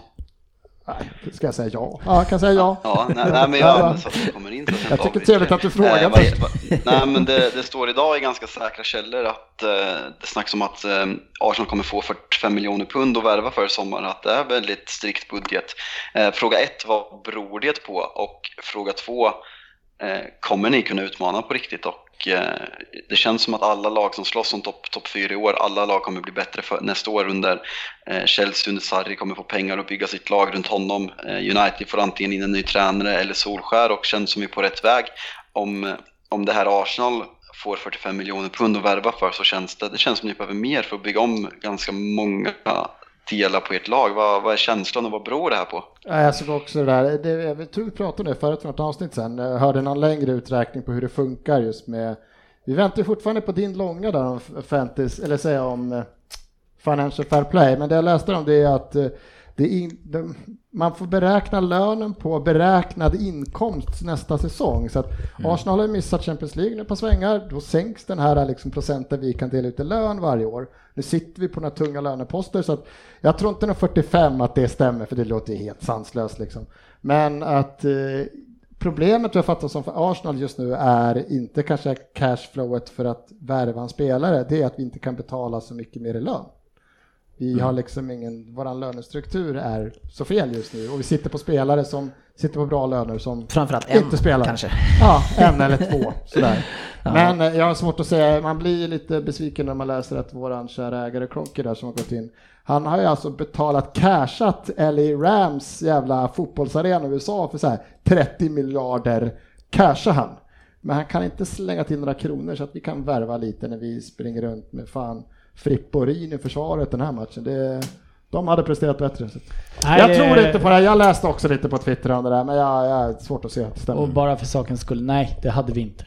Nej, ska jag säga ja? Ja, jag kan säga ja. Ja, nej, nej men jag, så att du kommer in. Så jag, jag tycker trevligt att du frågar eh, först. nej, men det, det, står idag i ganska säkra källor att eh, det snackas om att eh, Arsenal kommer få 45 miljoner pund att värva för sommaren, att det är väldigt strikt budget. Eh, fråga ett, vad beror det på? Och fråga två, eh, kommer ni kunna utmana på riktigt? Och Eh, det känns som att alla lag som slåss om topp top 4 i år, alla lag kommer bli bättre för nästa år under eh, Chelsea under Sarri kommer få pengar att bygga sitt lag runt honom. Eh, United får antingen in en ny tränare eller Solskär och känns som vi är på rätt väg. Om, eh, om det här Arsenal får 45 miljoner pund att värva för så känns det, det känns som ni behöver mer för att bygga om ganska många dela på ert lag. Vad, vad är känslan och vad beror det här på? Jag såg också det där, det, jag tror vi pratade om det förut för något avsnitt sen, jag hörde någon längre uträkning på hur det funkar just med, vi väntar fortfarande på din långa där om fantasy, eller säga om eh, Financial Fair Play, men det jag läste om det är att eh, in, det, man får beräkna lönen på beräknad inkomst nästa säsong. Så att mm. Arsenal har missat Champions League nu på svängar, då sänks den här liksom procenten vi kan dela ut i lön varje år. Nu sitter vi på några tunga löneposter så att jag tror inte någon 45 att det stämmer för det låter helt sanslöst liksom. Men att eh, problemet jag fattar som för Arsenal just nu är inte kanske cashflowet för att värva en spelare, det är att vi inte kan betala så mycket mer i lön. Vi mm. har liksom ingen, våran lönestruktur är så fel just nu och vi sitter på spelare som sitter på bra löner som Framförallt inte en, spelar. kanske. Ja, en eller två sådär. Ja. Men eh, jag har svårt att säga, man blir lite besviken när man läser att våran kära ägare Kronke där som har gått in, han har ju alltså betalat cashat LA Rams jävla fotbollsarena i USA för så här 30 miljarder cashar han. Men han kan inte slänga till några kronor så att vi kan värva lite när vi springer runt med fan Fripporin i försvaret den här matchen. Det, de hade presterat bättre. Nej, jag tror inte på det. Jag läste också lite på Twitter om det där, men jag, jag är svårt att se att det stämmer. Och bara för sakens skull, nej, det hade vi inte.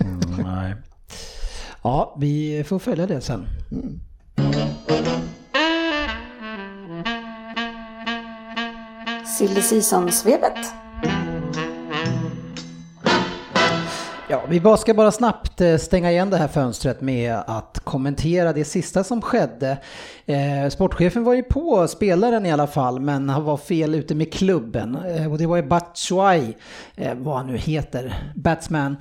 Mm, nej. Ja, vi får följa det sen. Mm. Silly Season-svepet. Vi ska bara snabbt eh, stänga igen det här fönstret med att kommentera det sista som skedde. Eh, sportchefen var ju på spelaren i alla fall, men han var fel ute med klubben. Eh, och det var ju Batshuay, vad han nu heter, batsman,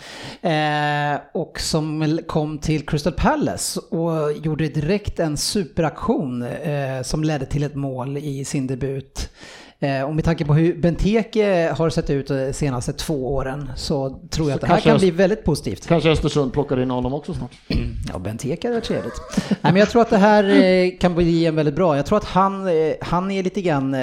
och som kom till Crystal Palace och gjorde direkt en superaktion som ledde till ett mål i sin debut. Eh, och med tanke på hur Benteke har sett ut de senaste två åren så tror jag att det här kan bli väldigt positivt. Kanske Östersund plockar in honom också snart. Ja, Benteke är trevligt. Nej, men jag tror att det här eh, kan bli en väldigt bra. Jag tror att han, eh, han är lite grann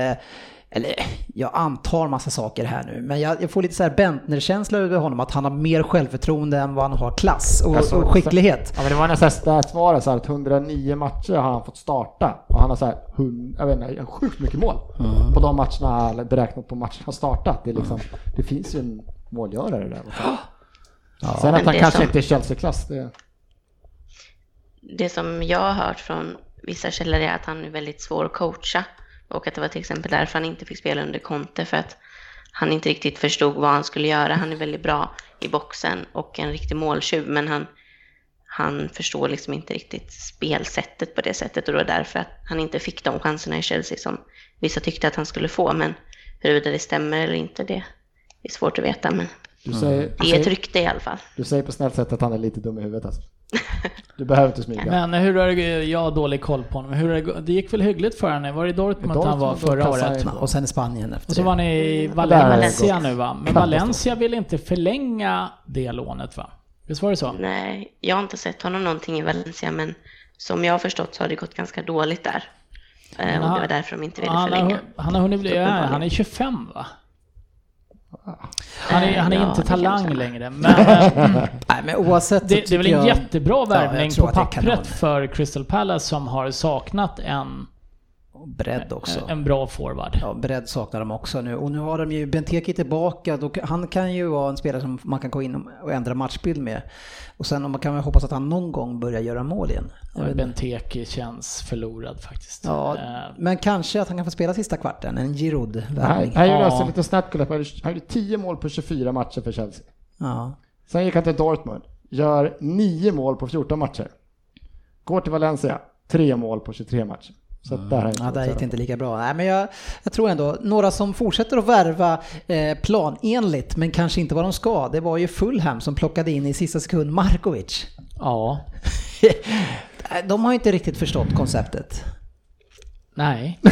eller jag antar massa saker här nu, men jag, jag får lite så här Bentner-känsla över honom, att han har mer självförtroende än vad han har klass och, alltså, och skicklighet. Ja, men det var nästan statsvara så här att 109 matcher har han fått starta och han har så här, hund, jag vet inte, sjukt mycket mål mm. på de matcherna, beräknat på matcherna han startat. Det, är liksom, mm. det finns ju en målgörare där. Ja. Sen att han kanske som, inte är Chelsea-klass, det... Det som jag har hört från vissa källor är att han är väldigt svår att coacha. Och att det var till exempel därför han inte fick spela under Conte, för att han inte riktigt förstod vad han skulle göra. Han är väldigt bra i boxen och en riktig måltjuv, men han, han förstår liksom inte riktigt spelsättet på det sättet och det var därför att han inte fick de chanserna i Chelsea som vissa tyckte att han skulle få. Men huruvida det stämmer eller inte, det är svårt att veta. Men säger, det är ett rykte i alla fall. Du säger på snällt sätt att han är lite dum i huvudet alltså? Du behöver inte smyga. Men hur är det, jag har dålig koll på honom, hur är det, det gick väl hyggligt för honom? Var det i Dortmund, Dortmund han var förra året? Och sen i Spanien efter Och så var ni i Valencia nu va? Men Valencia vill inte förlänga det lånet va? Visst var det så? Nej, jag har inte sett honom någonting i Valencia men som jag har förstått så har det gått ganska dåligt där. Eh, och det var därför de inte ville förlänga. Han har hunnit bli, han är 25 va? Han är, han är ja, inte talang längre. Men, Nej, men oavsett det, det är väl en jag, jättebra värvning ja, på pappret för Crystal Palace som har saknat en bredd också. En bra forward. Ja, bredd saknar de också nu. Och nu har de ju Benteke tillbaka. Då, han kan ju vara en spelare som man kan gå in och ändra matchbild med. Och sen man kan man hoppas att han någon gång börjar göra mål igen. Ja, Benteke känns förlorad faktiskt. Ja, uh, men kanske att han kan få spela sista kvarten. En Giroud Han gjorde ja. alltså lite snabbt Han gjorde 10 mål på 24 matcher för Chelsea. Ja. Sen gick han till Dortmund. Gör 9 mål på 14 matcher. Går till Valencia. 3 mål på 23 matcher. Så där mm. ja, där gick det inte lika bra. Nej, men jag, jag, tror ändå, några som fortsätter att värva eh, planenligt, men kanske inte vad de ska, det var ju Fulham som plockade in i sista sekund Markovic. Ja. de har inte riktigt förstått konceptet. Nej.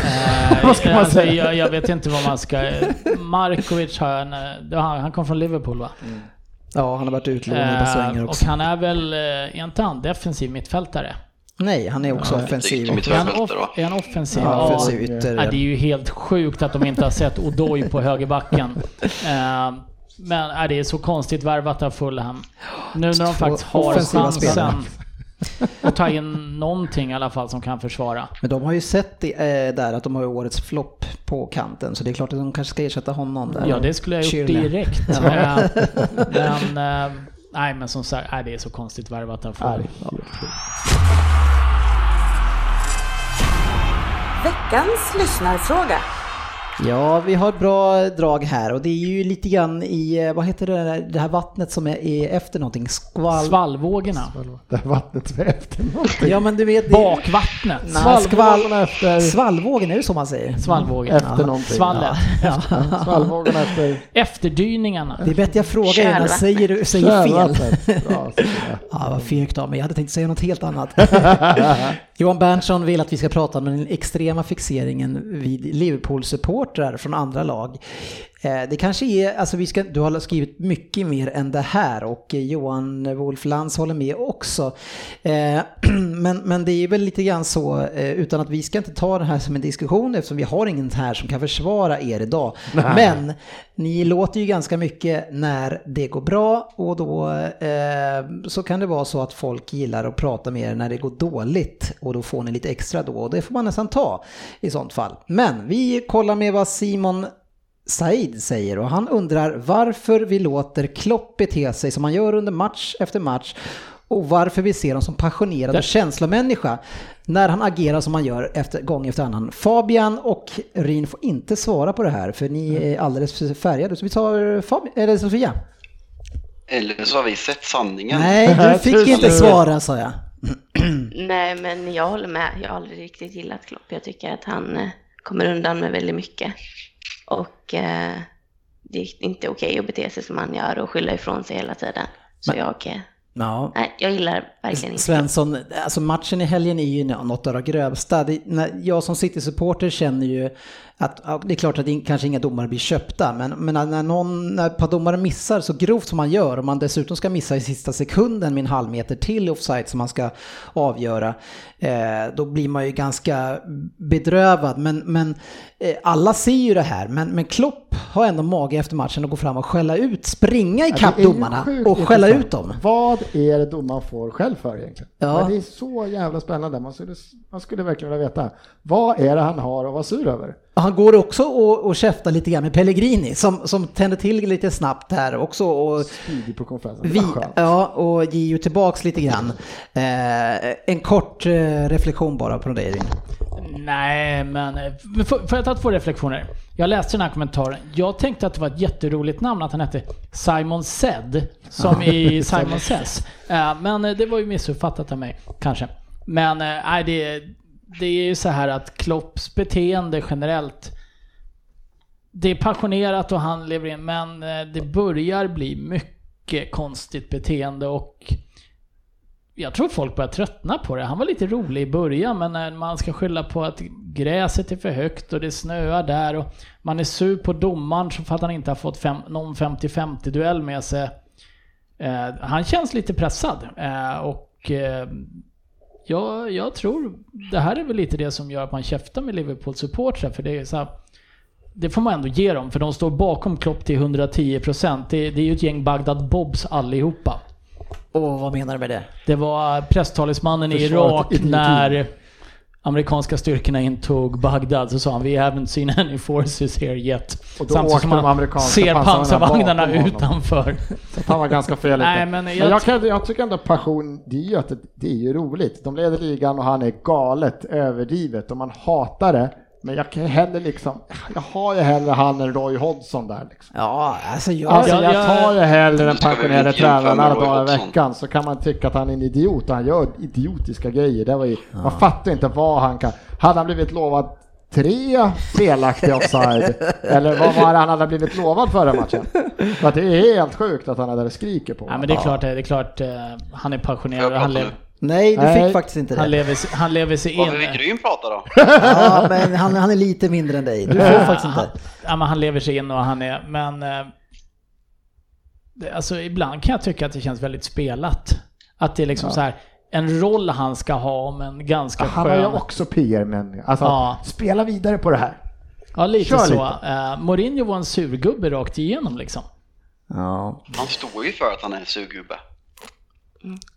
Eh, vad ska man alltså, säga? Jag, jag, vet inte vad man ska... Markovic har en, han, han kom från Liverpool va? Mm. Ja, han har varit utlånad på svängar också. Och han är väl, är inte han defensiv mittfältare? Nej, han är också ja, offensiv. Är han, off är han offensiv? Ja, offensiv ytter. Ja, det är ju helt sjukt att de inte har sett Odoi på högerbacken. Uh, Men är det är så konstigt värvat av Fulham. Nu när de Två faktiskt har chansen spelare. att ta in någonting i alla fall som kan försvara. Men de har ju sett det, eh, där att de har ju årets flopp på kanten, så det är klart att de kanske ska ersätta honom där. Ja, det skulle jag gjort direkt. Eh, men, eh, nej men som sagt, nej, det är så konstigt värvat av Fulham. Veckans lyssnarfråga. Ja, vi har ett bra drag här och det är ju lite grann i, eh, vad heter det, där, det här vattnet som är, efter någonting? Skval... Svallvågorna. Det här vattnet som är efter någonting. Ja, men du vet... det- Bakvattnet. Nej, Svallvågorna efter, Svallvågen, är det så man säger? Svallvågen. efter någonting. Svallet. Svallvågorna efter Efterdyningarna. Det är bättre jag frågar innan jag säger, du säger fel. det. Ja, vad fegt av mig. Jag hade tänkt säga något helt annat. Johan Berntsson vill att vi ska prata om den extrema fixeringen vid Liverpool-supportrar från andra lag. Eh, Det kanske är, alltså vi ska, du har skrivit mycket mer än det här och Johan Wolf Lantz håller med också. Eh, Men, men det är väl lite grann så, eh, utan att vi ska inte ta det här som en diskussion eftersom vi har ingen här som kan försvara er idag. Men ni låter ju ganska mycket när det går bra och då så kan det vara så att folk gillar att prata med er när det går dåligt och då får ni lite extra då och det får man nästan ta i sånt fall. Men vi kollar med vad Simon Said säger och han undrar varför vi låter Klopp bete sig som han gör under match efter match och varför vi ser honom som passionerad och känslomänniska när han agerar som han gör efter, gång efter annan. Fabian och Rin får inte svara på det här för ni är alldeles för färgade. Så vi tar Fabian, eller Sofia. Eller så har vi sett sanningen. Nej, du fick inte svara sa jag. Nej, men jag håller med. Jag har aldrig riktigt gillat Klopp. Jag tycker att han eh, kommer undan med väldigt mycket. Och eh, det är inte okej att bete sig som han gör och skylla ifrån sig hela tiden. Så jag, eh, Ja. nej, jag gillar verkligen inte Svensson, alltså matchen i helgen är ju något av det grövsta. Det, när, jag som City-supporter känner ju att ja, det är klart att kanske inga domare blir köpta, men, men när, någon, när ett par domare missar så grovt som man gör och man dessutom ska missa i sista sekunden med en halv meter till offside som man ska avgöra, eh, då blir man ju ganska bedrövad. Men, men eh, alla ser ju det här, men, men Klopp har ändå mage efter matchen att gå fram och skälla ut, springa ikapp ju domarna och skälla ut dem. Vad är det domaren får själv för egentligen? Ja. Men det är så jävla spännande. Man skulle, man skulle verkligen vilja veta. Vad är det han har att vara sur över? Han går också och, och käftar lite grann med Pellegrini som, som tänder till lite snabbt här också. Och på konferensen. vi, ja, och ger ju tillbaks lite grann. Eh, en kort eh, reflektion bara på det. Elin. Nej, men eh, får, jag ta två reflektioner? Jag läste den här kommentaren. Jag tänkte att det var ett jätteroligt namn, att han hette Simon Zed, som i Simon Says. Eh, Men eh, det var ju missuppfattat av mig, kanske. Men eh, nej, det, det är ju så här att Klopps beteende generellt, det är passionerat och han lever in, men eh, det börjar bli mycket konstigt beteende och jag tror folk börjar tröttna på det. Han var lite rolig i början, men när man ska skylla på att gräset är för högt och det snöar där och man är sur på domaren så för att han inte har fått fem, någon 50-50 duell med sig. Eh, han känns lite pressad eh, och eh, jag, jag tror det här är väl lite det som gör att man käftar med Liverpool-supportrar för det är så här, det får man ändå ge dem, för de står bakom Klopp till 110%. Det, det är ju ett gäng Bagdad Bobs allihopa. Och vad menar du med det? Det var presstalesmannen i Irak när amerikanska styrkorna intog Bagdad så sa han “We haven't seen any forces here yet”. Och då åkte de amerikanska ser pansarvagnarna utanför. Så han var ganska fel. Nej, men men jag- jag, kan, jag tycker ändå passion, det är ju, att det, det är ju roligt. De leder ligan och han är galet överdrivet och man hatar det. Men jag kan hellre liksom, jag har ju hellre han än Roy Hodgson där liksom. Ja, alltså jag... Alltså jag- jag jag- tar ju hellre den jämföra tränaren alla dagar i veckan så kan man tycka att han är en idiot och han gör idiotiska grejer. Det var ju, Man fattar inte vad han kan. Hade han blivit lovad tre felaktiga offside? Eller vad var det han hade blivit lovad förra matchen? För att det är helt sjukt att han är där och skriker på Ja, men det är klart, det är klart eh, han är passionerad. Han? Nej, du Nej. fick faktiskt inte han, det. lever, sig- han lever sig in. Varför vill Grym prata då? Ja, men han, han är lite mindre än dig. Du får faktiskt han, inte. ja, men han lever sig in och han är, men... eh, Det, alltså ibland kan jag tycka att det känns väldigt spelat. Att det är liksom så här en roll han ska ha men ganska Han har ju skön. också PR men alltså Ja. spela vidare på det här. Ja, lite Kör så. lite. Eh, Mourinho var en surgubbe rakt igenom liksom. Ja. Han står ju för att han är surgubbe.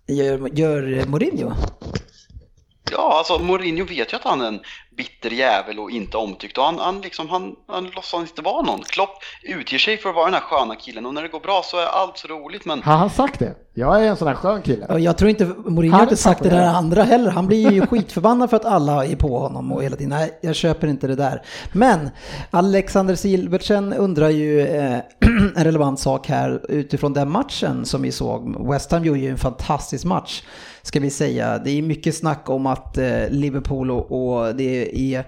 Gör, gör Mourinho? Ja, alltså Mourinho vet ju att han är en bitter jävel och inte omtyckt och han, han, liksom, han, han låtsas inte vara någon. Klopp utger sig för att vara den här sköna killen och när det går bra så är allt så roligt men Har han sagt det? Jag är en sån här skön kille. Jag tror inte, Mourinho har inte sagt det där andra heller. Han blir ju skitförbannad för att alla är på honom och hela tiden, nej jag köper inte det där. Men Alexander Silvertsen undrar ju eh, en relevant sak här utifrån den matchen som vi såg. West Ham gjorde ju en fantastisk match ska vi säga. Det är mycket snack om att eh, Liverpool och, och det är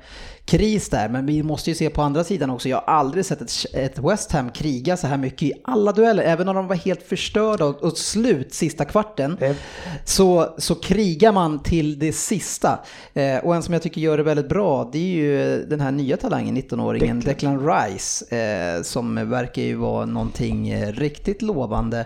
kris där, men vi måste ju se på andra sidan också. Jag har aldrig sett ett, ett West Ham kriga så här mycket i alla dueller, även om de var helt förstörda och, och slut sista kvarten. Så, så krigar man till det sista. Eh, och en som jag tycker gör det väldigt bra, det är ju den här nya talangen, 19-åringen Declan Rice, eh, som verkar ju vara någonting eh, riktigt lovande.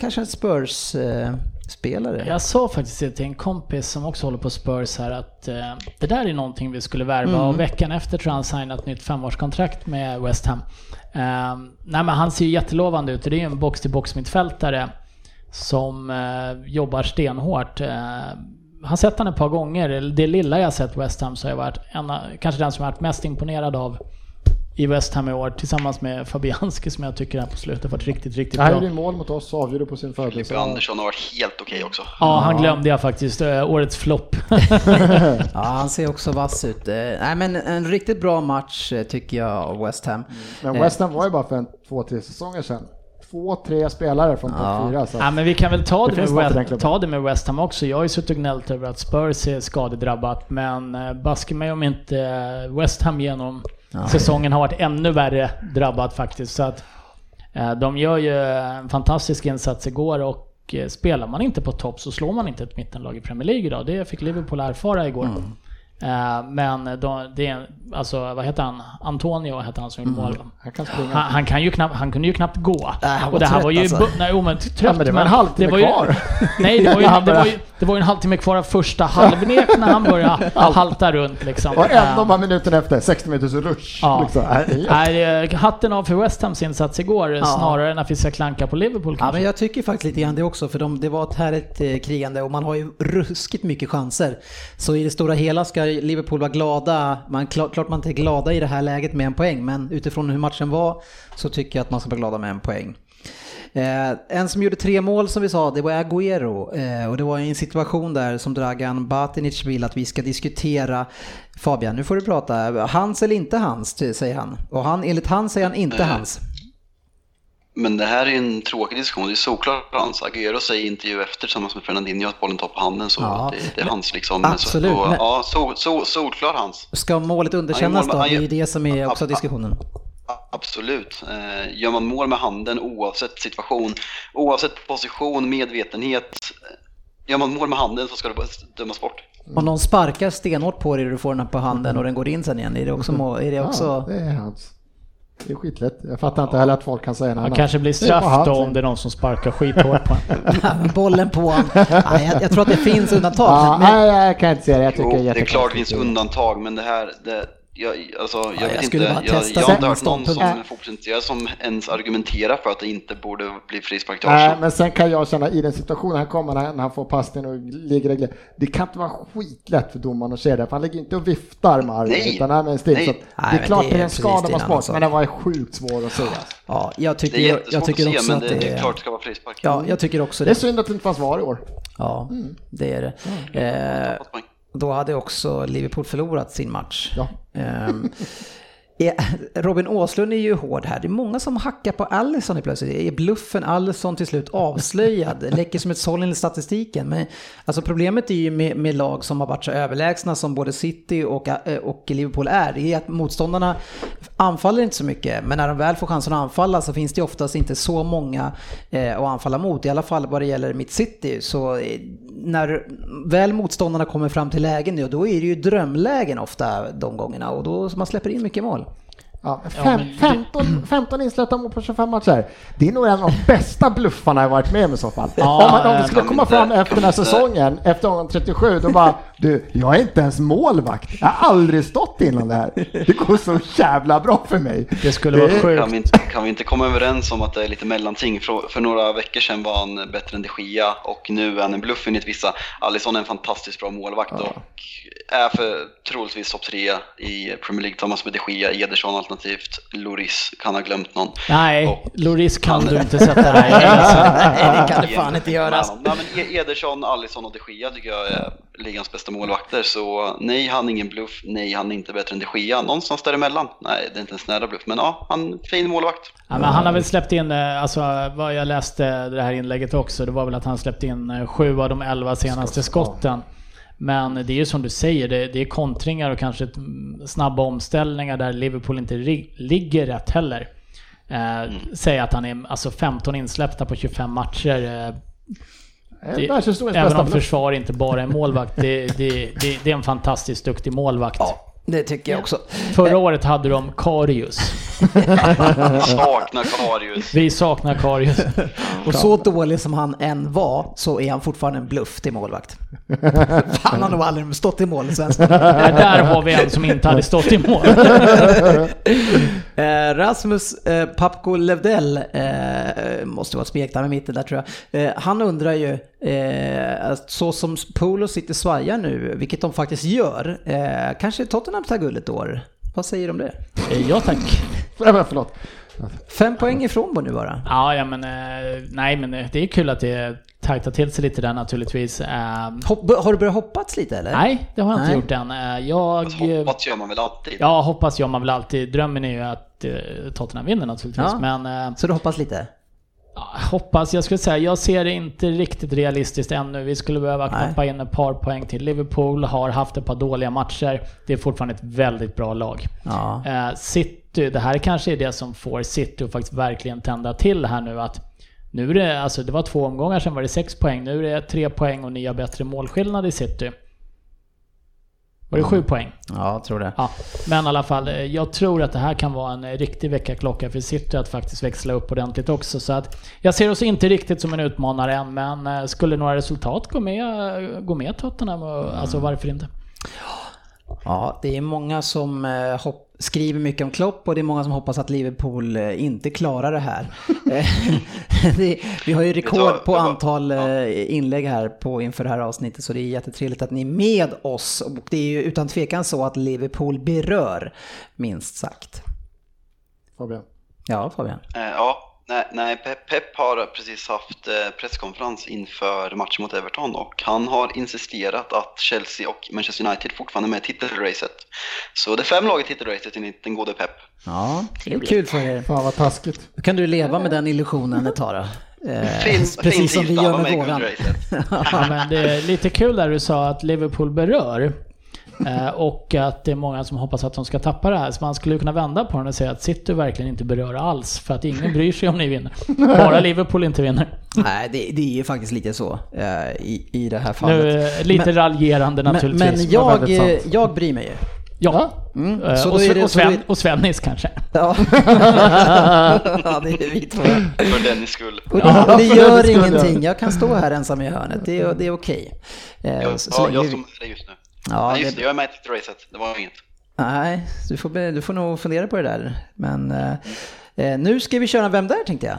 Kanske en Spurs-spelare. Jag sa faktiskt det till en kompis som också håller på Spurs här att eh, det där är någonting vi skulle värva och veckan efter tror jag han signat ett nytt femårskontrakt med West Ham. Eh, nej men han ser ju jättelovande ut och det är ju en box-till-box mittfältare som uh, jobbar stenhårt. Uh, har sett han ett par gånger. Det lilla jag sett West Ham så har jag varit en, kanske den som jag varit mest imponerad av i West Ham i år tillsammans med Fabianski som jag tycker här på slutet varit riktigt, riktigt Han bra. gjorde ju mål mot oss avgjorde på sin födelse. Andersson har varit helt okej också. Ja, han glömde jag faktiskt. eh, Årets flopp. Ja, han ser också vass ut. Eh, Nej, men en riktigt bra match eh, tycker jag av West Ham. Men West Ham var ju bara för en, två, tre säsonger sedan. Två, tre spelare från topp fyra. Så. Ja, men vi kan väl ta Det det, med West, ta det med West Ham också. Jag har ju suttit och gnällt över att Spurs är skadedrabbat, men baske mig om inte West Ham genom säsongen har varit ännu värre drabbat faktiskt. Så att eh, de gör ju en fantastisk insats igår och eh, spelar man inte på topp så slår man inte ett mittenlag i Premier League idag. Det fick Liverpool erfara igår. Mm. Eh, Men de, det är, alltså vad heter han? Antonio heter han som gjorde mål. Han kan. Han, han, kan ju knappt, han kunde ju knappt gå. Var och det här trött var ju... alltså. Nej, oh, men trött, Ja, men det var en halvtimme det var ju, kvar. Nej, det var, ju, det, var ju, det var ju en halvtimme kvar av första halvlek när han började halta runt liksom. Och Eh, ändå bara minuten efter, 60 minuters rush. Ja. Liksom. Nej, är- Nej, eh, hatten av för West Hams insats igår snarare än att vi ska klanka på Liverpool Ja, kanske. men jag tycker faktiskt lite grann det också, för de, det var ett härligt eh, krigande och man har ju ruskigt mycket chanser. Så i det stora hela ska Liverpool vara glada. Man, klart, klart man inte är glada i det här läget med en poäng, men utifrån hur matchen var så tycker jag att man ska vara glada med en poäng. Eh, en som gjorde tre mål som vi sa, det var Agüero. Eh, och det var en situation där som Dragan Batinic vill att vi ska diskutera. Fabian, nu får du prata. Hans eller inte hans, säger han. Och han, enligt han säger han inte hans. Men det här är en tråkig diskussion. Det är såklart hans. Agüero säger i intervju efter tillsammans med Fernandinho att bollen tar på handen så Ja, det, det är hans liksom. absolut, Så, och, men- Ja, så, så, solklart hans. Ska målet underkännas då? Han Det gör är ju det som är också diskussionen. Absolut. Eh, gör man mål med handen oavsett situation, oavsett position, medvetenhet. Gör man mål med handen så ska det dömas bort. Om någon sparkar stenhårt på dig och du får den på handen och den går in sen igen, är det också... Är det Ja, också det är hans. Det är skitlätt. Jag fattar inte heller att folk kan säga något Han annat. kanske blir straff då om det är någon som sparkar skithårt på honom. bollen på honom? Nej, jag, jag tror att det finns undantag. Ja, men, nej, jag kan inte säga det. Jag tycker Jo, det är klart det finns undantag, men det här, det, jag, alltså, jag jag vet inte, skulle jag, bara jag, har inte hört någon som är fotbollsintresserad som ens argumenterar för att det inte borde bli frispark till Nej, men sen kan jag känna i den situationen han kommer när han- får passningen och ligger och Det kan inte vara skitlätt för domaren att se det, för han ligger inte och viftar med armen Nej. utan han är still. Nej. Så att Nej, det är klart det det är är en skada man en sport, men den var sjukt svår att se. ja, jag Det är tycker, jag tycker att se, också men att det, det är är... klart det ska vara frispark. Ja, jag tycker också Det är det. synd att det inte fanns VAR i år. Ja, det är det. Eh, Tappat poäng. Då hade också Liverpool förlorat sin match. Ja. Robin Åslund är ju hård här. Det är många som hackar på Allison i plötsligt. Är bluffen Allison till slut avslöjad? Läcker som ett såll enligt statistiken. Men alltså problemet är ju med, med lag som har varit så överlägsna som både City och, eh, och Liverpool är. Det är att motståndarna anfaller inte så mycket. Men när de väl får chansen att anfalla så finns det oftast inte så många eh, att anfalla mot. I alla fall vad det gäller mitt City. Så eh, när väl motståndarna kommer fram till lägen, då är det ju drömlägen ofta de gångerna. Och då man släpper in mycket mål. Ja, Ja, fem, det- 15, 15 insläppta mål på 25 matcher. Det är nog en av de bästa bluffarna jag varit med om i så fall. Ja, om, man, om det skulle komma inte- fram efter den här säsongen, efter omgång 37, då bara du, jag är inte ens målvakt. Jag har aldrig stått innan det här. Det går så jävla bra för mig. Det skulle vara Det- sjukt. Kan vi, inte, kan vi inte komma överens om att det är lite mellanting? För, för några veckor sedan var han bättre än de Gia och nu är han en bluff enligt vissa. Alisson är en fantastiskt bra målvakt och är för troligtvis topp tre i Premier League tillsammans med de Gia, Ederson alternativt Loris. Kan ha glömt någon. Nej, Och- Loris kan du inte sätta där. Nej, det kan du fan inte göra. Nej, men E- Ederson, Alisson och de Gia tycker jag är ligans bästa målvakter. Så nej, han är ingen bluff. Nej, han är inte bättre än de Gia. Någonstans däremellan. Nej, det är inte en snära bluff. Men ja, han är fin målvakt. Ja, men han har väl släppt in, eh, alltså vad jag läste det här inlägget också, det var väl att han släppte in eh, sju av de elva senaste skotten. Men det är ju som du säger, det, det är kontringar och kanske ett, mm, snabba omställningar där Liverpool inte ri- ligger rätt heller. Eh, Säg att han är alltså 15 insläppta på 25 matcher. Eh, det, Världshistoriens även om försvar inte bara är målvakt, det, det, det, det är en fantastiskt duktig målvakt. Ja, det tycker jag också. Förra året hade de Karius. Saknar Karius. Vi saknar Karius. Och så dålig som han än var så är han fortfarande en bluff till målvakt. Han har nog aldrig stått i mål i Svensson. Nej, Där har vi en som inte hade stått i mål. Eh, Rasmus eh, Papko Levdell, eh, måste vara ett smeknamn i mitten där tror jag. Eh, han undrar ju, eh, att så som Polo sitter svajar nu, vilket de faktiskt gör, eh, kanske Tottenham tar guldet i år? Vad säger du om det? Eh, Ja tack. Nej, men förlåt. Fem poäng ifrån var nu bara. Ja, ja men eh, nej men eh, det är kul att det tajtar till sig lite där naturligtvis. Eh, Hopp, har du börjat hoppats lite eller? Nej, det har jag inte Nej. gjort än. Jag... Alltså, Hoppats gör man väl alltid. Ja, hoppas jag man väl alltid. Drömmen är ju att Tottenham vinner naturligtvis. Ja. Men Så du hoppas lite? Hoppas, jag skulle säga, jag ser det inte riktigt realistiskt ännu. Vi skulle behöva knappa in ett par poäng till. Liverpool har haft ett par dåliga matcher. Det är fortfarande ett väldigt bra lag. Ja. Eh, City, det här kanske är det som får City att faktiskt verkligen tända till här nu att nu är det, alltså det var två omgångar sen var det sex poäng, nu är det tre poäng och ni har bättre målskillnad i City. Var det sju poäng? Ja, jag tror det. Ja, men i alla fall, eh, jag tror att det här kan vara en eh, riktig väckarklocka för City att faktiskt växla upp ordentligt också. Så att jag ser oss inte riktigt som en utmanare än, men eh, skulle några resultat gå med, gå med Tottenham, och, alltså varför inte? Ja, det är många som eh, hopp, skriver mycket om Klopp och det är många som hoppas att Liverpool eh, inte klarar det här. Eh, det, vi har ju rekord på antal inlägg här på inför det här avsnittet så det är jättetrevligt att ni är med oss. Och det är ju utan tvekan så att Liverpool berör, minst sagt. Fabian. Ja, Fabian. Ja, nej, nej Pep, Pep har precis haft eh, presskonferens inför matchen mot Everton och han har insisterat att Chelsea och Manchester United fortfarande är med i titelracet. Så det är fem lag i titelracet enligt den gode Pep. Ja, är kul för er. Fan vad taskigt. Då kan du leva med den illusionen ett tag då. Eh, Fin, precis fin som vi gör med våran. Ja, men det är lite kul där du sa att Liverpool berör. Eh, och att det är många som hoppas att de ska tappa det här. Så man skulle kunna vända på den och säga att City verkligen inte berör alls. För att ingen bryr sig om ni vinner. Bara Liverpool inte vinner. Nej, det, det är ju faktiskt lite så eh, i, i det här fallet. Nu, eh, lite Men- raljerande naturligtvis. men jag, jag bryr mig ju. Ja. Mm. Så och, det- och, Sven, och Svennis kanske. Ja. ja, det är vi två. För Dennis skull. Och det, det gör ingenting, jag kan stå här ensam i hörnet, det är, det är okej. Eh, Jag, så- så ja, jag vi- står med dig just nu. Ja, just det- jag är med i titelracet. Det var inget. Nej, du får, du får nog fundera på det där. Men eh, eh, nu ska vi köra Vem där tänkte jag.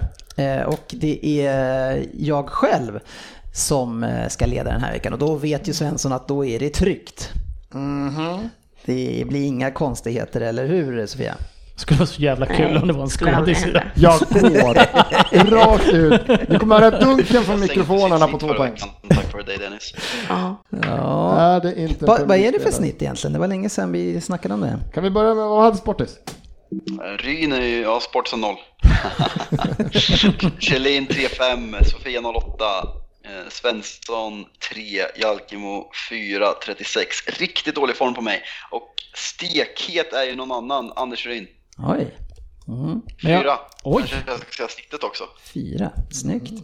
Eh, och det är jag själv som eh, ska leda den här veckan. Och då vet ju Svensson att då är det tryggt. Det blir inga konstigheter, eller hur Sofia? Det skulle vara så jävla kul Nej, om det var en skådis. Jag går rakt ut. Ni kommer höra dunken från mikrofonerna på två poäng. Tack för dig Dennis. Ja. Ja. Är det inte Va, vad är det för snitt egentligen? Det var länge sedan vi snackade om det. Kan vi börja med, vad hade Sportis? Ryn är ju, ja, sport som noll. Kjellin 3-5, Sofia 08, eh, Svensson 3, Jalkimo 4, 36. Riktigt dålig form på mig. Och stekhet är ju någon annan, Anders Ryn. Oj. Mm. Men jag- 4. Oj. Kanske jag ska säga snittet också. Fyra, snyggt.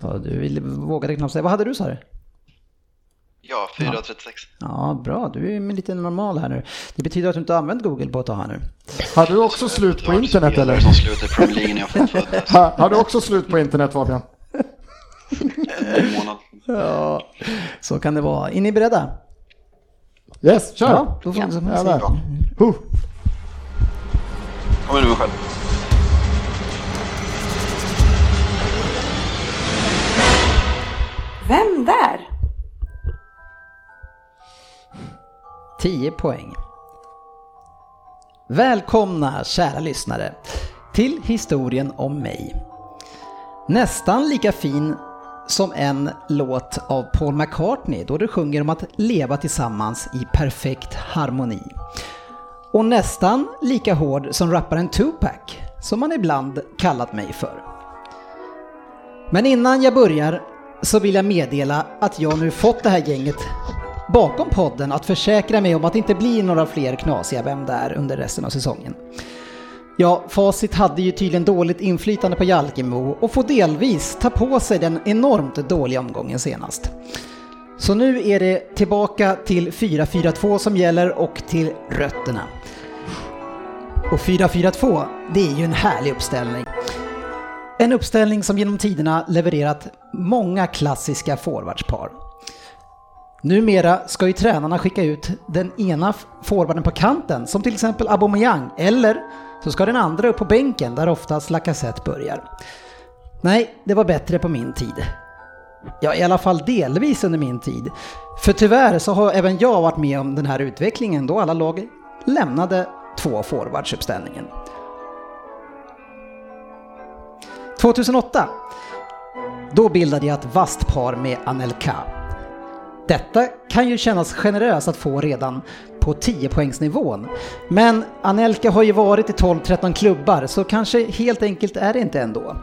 Ja, du vågade knappt säga. Vad hade du sa du? Ja, 4.36. Ja, bra. Du är lite normal här nu. Det betyder att du inte har använt Google på ett tag här nu. Har du också slut på internet eller? som slutar Premier League när jag föddes. Ha, har du också slut på internet Fabian? En månad. Ja, så kan det vara. Är ni beredda? Yes, kör! Ja, då får vi som Igen nu själv. Vem där? 10 poäng. Välkomna kära lyssnare till historien om mig. Nästan lika fin som en låt av Paul McCartney då det sjunger om att leva tillsammans i perfekt harmoni. Och nästan lika hård som rapparen Tupac, som man ibland kallat mig för. Men innan jag börjar så vill jag meddela att jag nu fått det här gänget bakom podden att försäkra mig om att det inte blir några fler knasiga Vem där under resten av säsongen. Ja, Facit hade ju tydligen dåligt inflytande på Jalkemo och får delvis ta på sig den enormt dåliga omgången senast. Så nu är det tillbaka till 4-4-2 som gäller och till rötterna. Och 4-4-2, det är ju en härlig uppställning. En uppställning som genom tiderna levererat många klassiska forwardspar. Numera ska ju tränarna skicka ut den ena forwarden på kanten, som till exempel Aubameyang, eller så ska den andra upp på bänken där oftast Lacazette börjar. Nej, det var bättre på min tid. Ja, i alla fall delvis under min tid. För tyvärr så har även jag varit med om den här utvecklingen då alla lag lämnade två forwardsuppställningen. 2008 då bildade jag ett vasst par med Anelka. Detta kan ju kännas generöst att få redan på 10 poängsnivån. Men Anelka har ju varit i 12-13 klubbar så kanske helt enkelt är det inte ändå.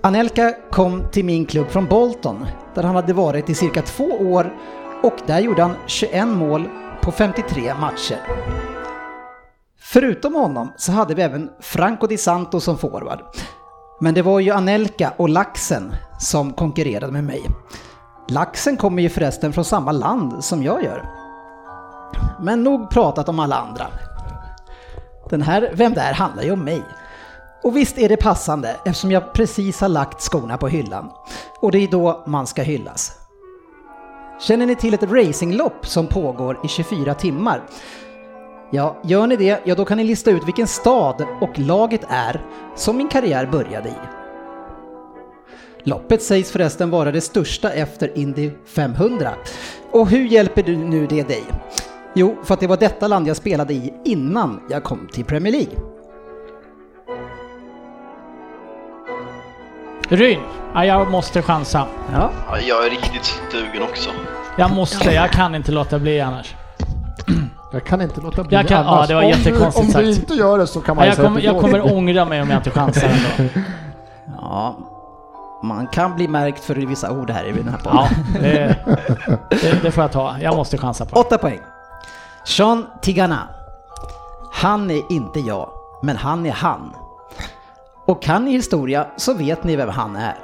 Anelka kom till min klubb från Bolton där han hade varit i cirka två år och där gjorde han 21 mål på 53 matcher. Förutom honom så hade vi även Franco Di Santo som forward. Men det var ju Anelka och Laxen som konkurrerade med mig. Laxen kommer ju förresten från samma land som jag gör. Men nog pratat om alla andra. Den här Vem där handlar ju om mig. Och visst är det passande eftersom jag precis har lagt skorna på hyllan. Och det är då man ska hyllas. Känner ni till ett racinglopp som pågår i 24 timmar? Ja, gör ni det, ja då kan ni lista ut vilken stad och laget är som min karriär började i. Loppet sägs förresten vara det största efter Indy 500. Och hur hjälper du nu det dig? Jo, för att det var detta land jag spelade i innan jag kom till Premier League. Ryn, ja, jag måste chansa. Ja, Ja, jag är riktigt sugen också. Jag måste, jag kan inte låta bli annars. Jag kan inte låta bli Jag kan- ja, annars. det var om jättekonstigt du, Om du inte gör det så kan man Ja, ju jag, säga kommer, jag kommer ångra mig om jag inte chansar ändå. ja. Man kan bli märkt för vissa ord här i den här podden. Ja, det, det, det får jag ta. Jag måste chansa på. Åtta poäng. Sean Tigana. Han är inte jag, men han är han. Och kan ni historia så vet ni vem han är.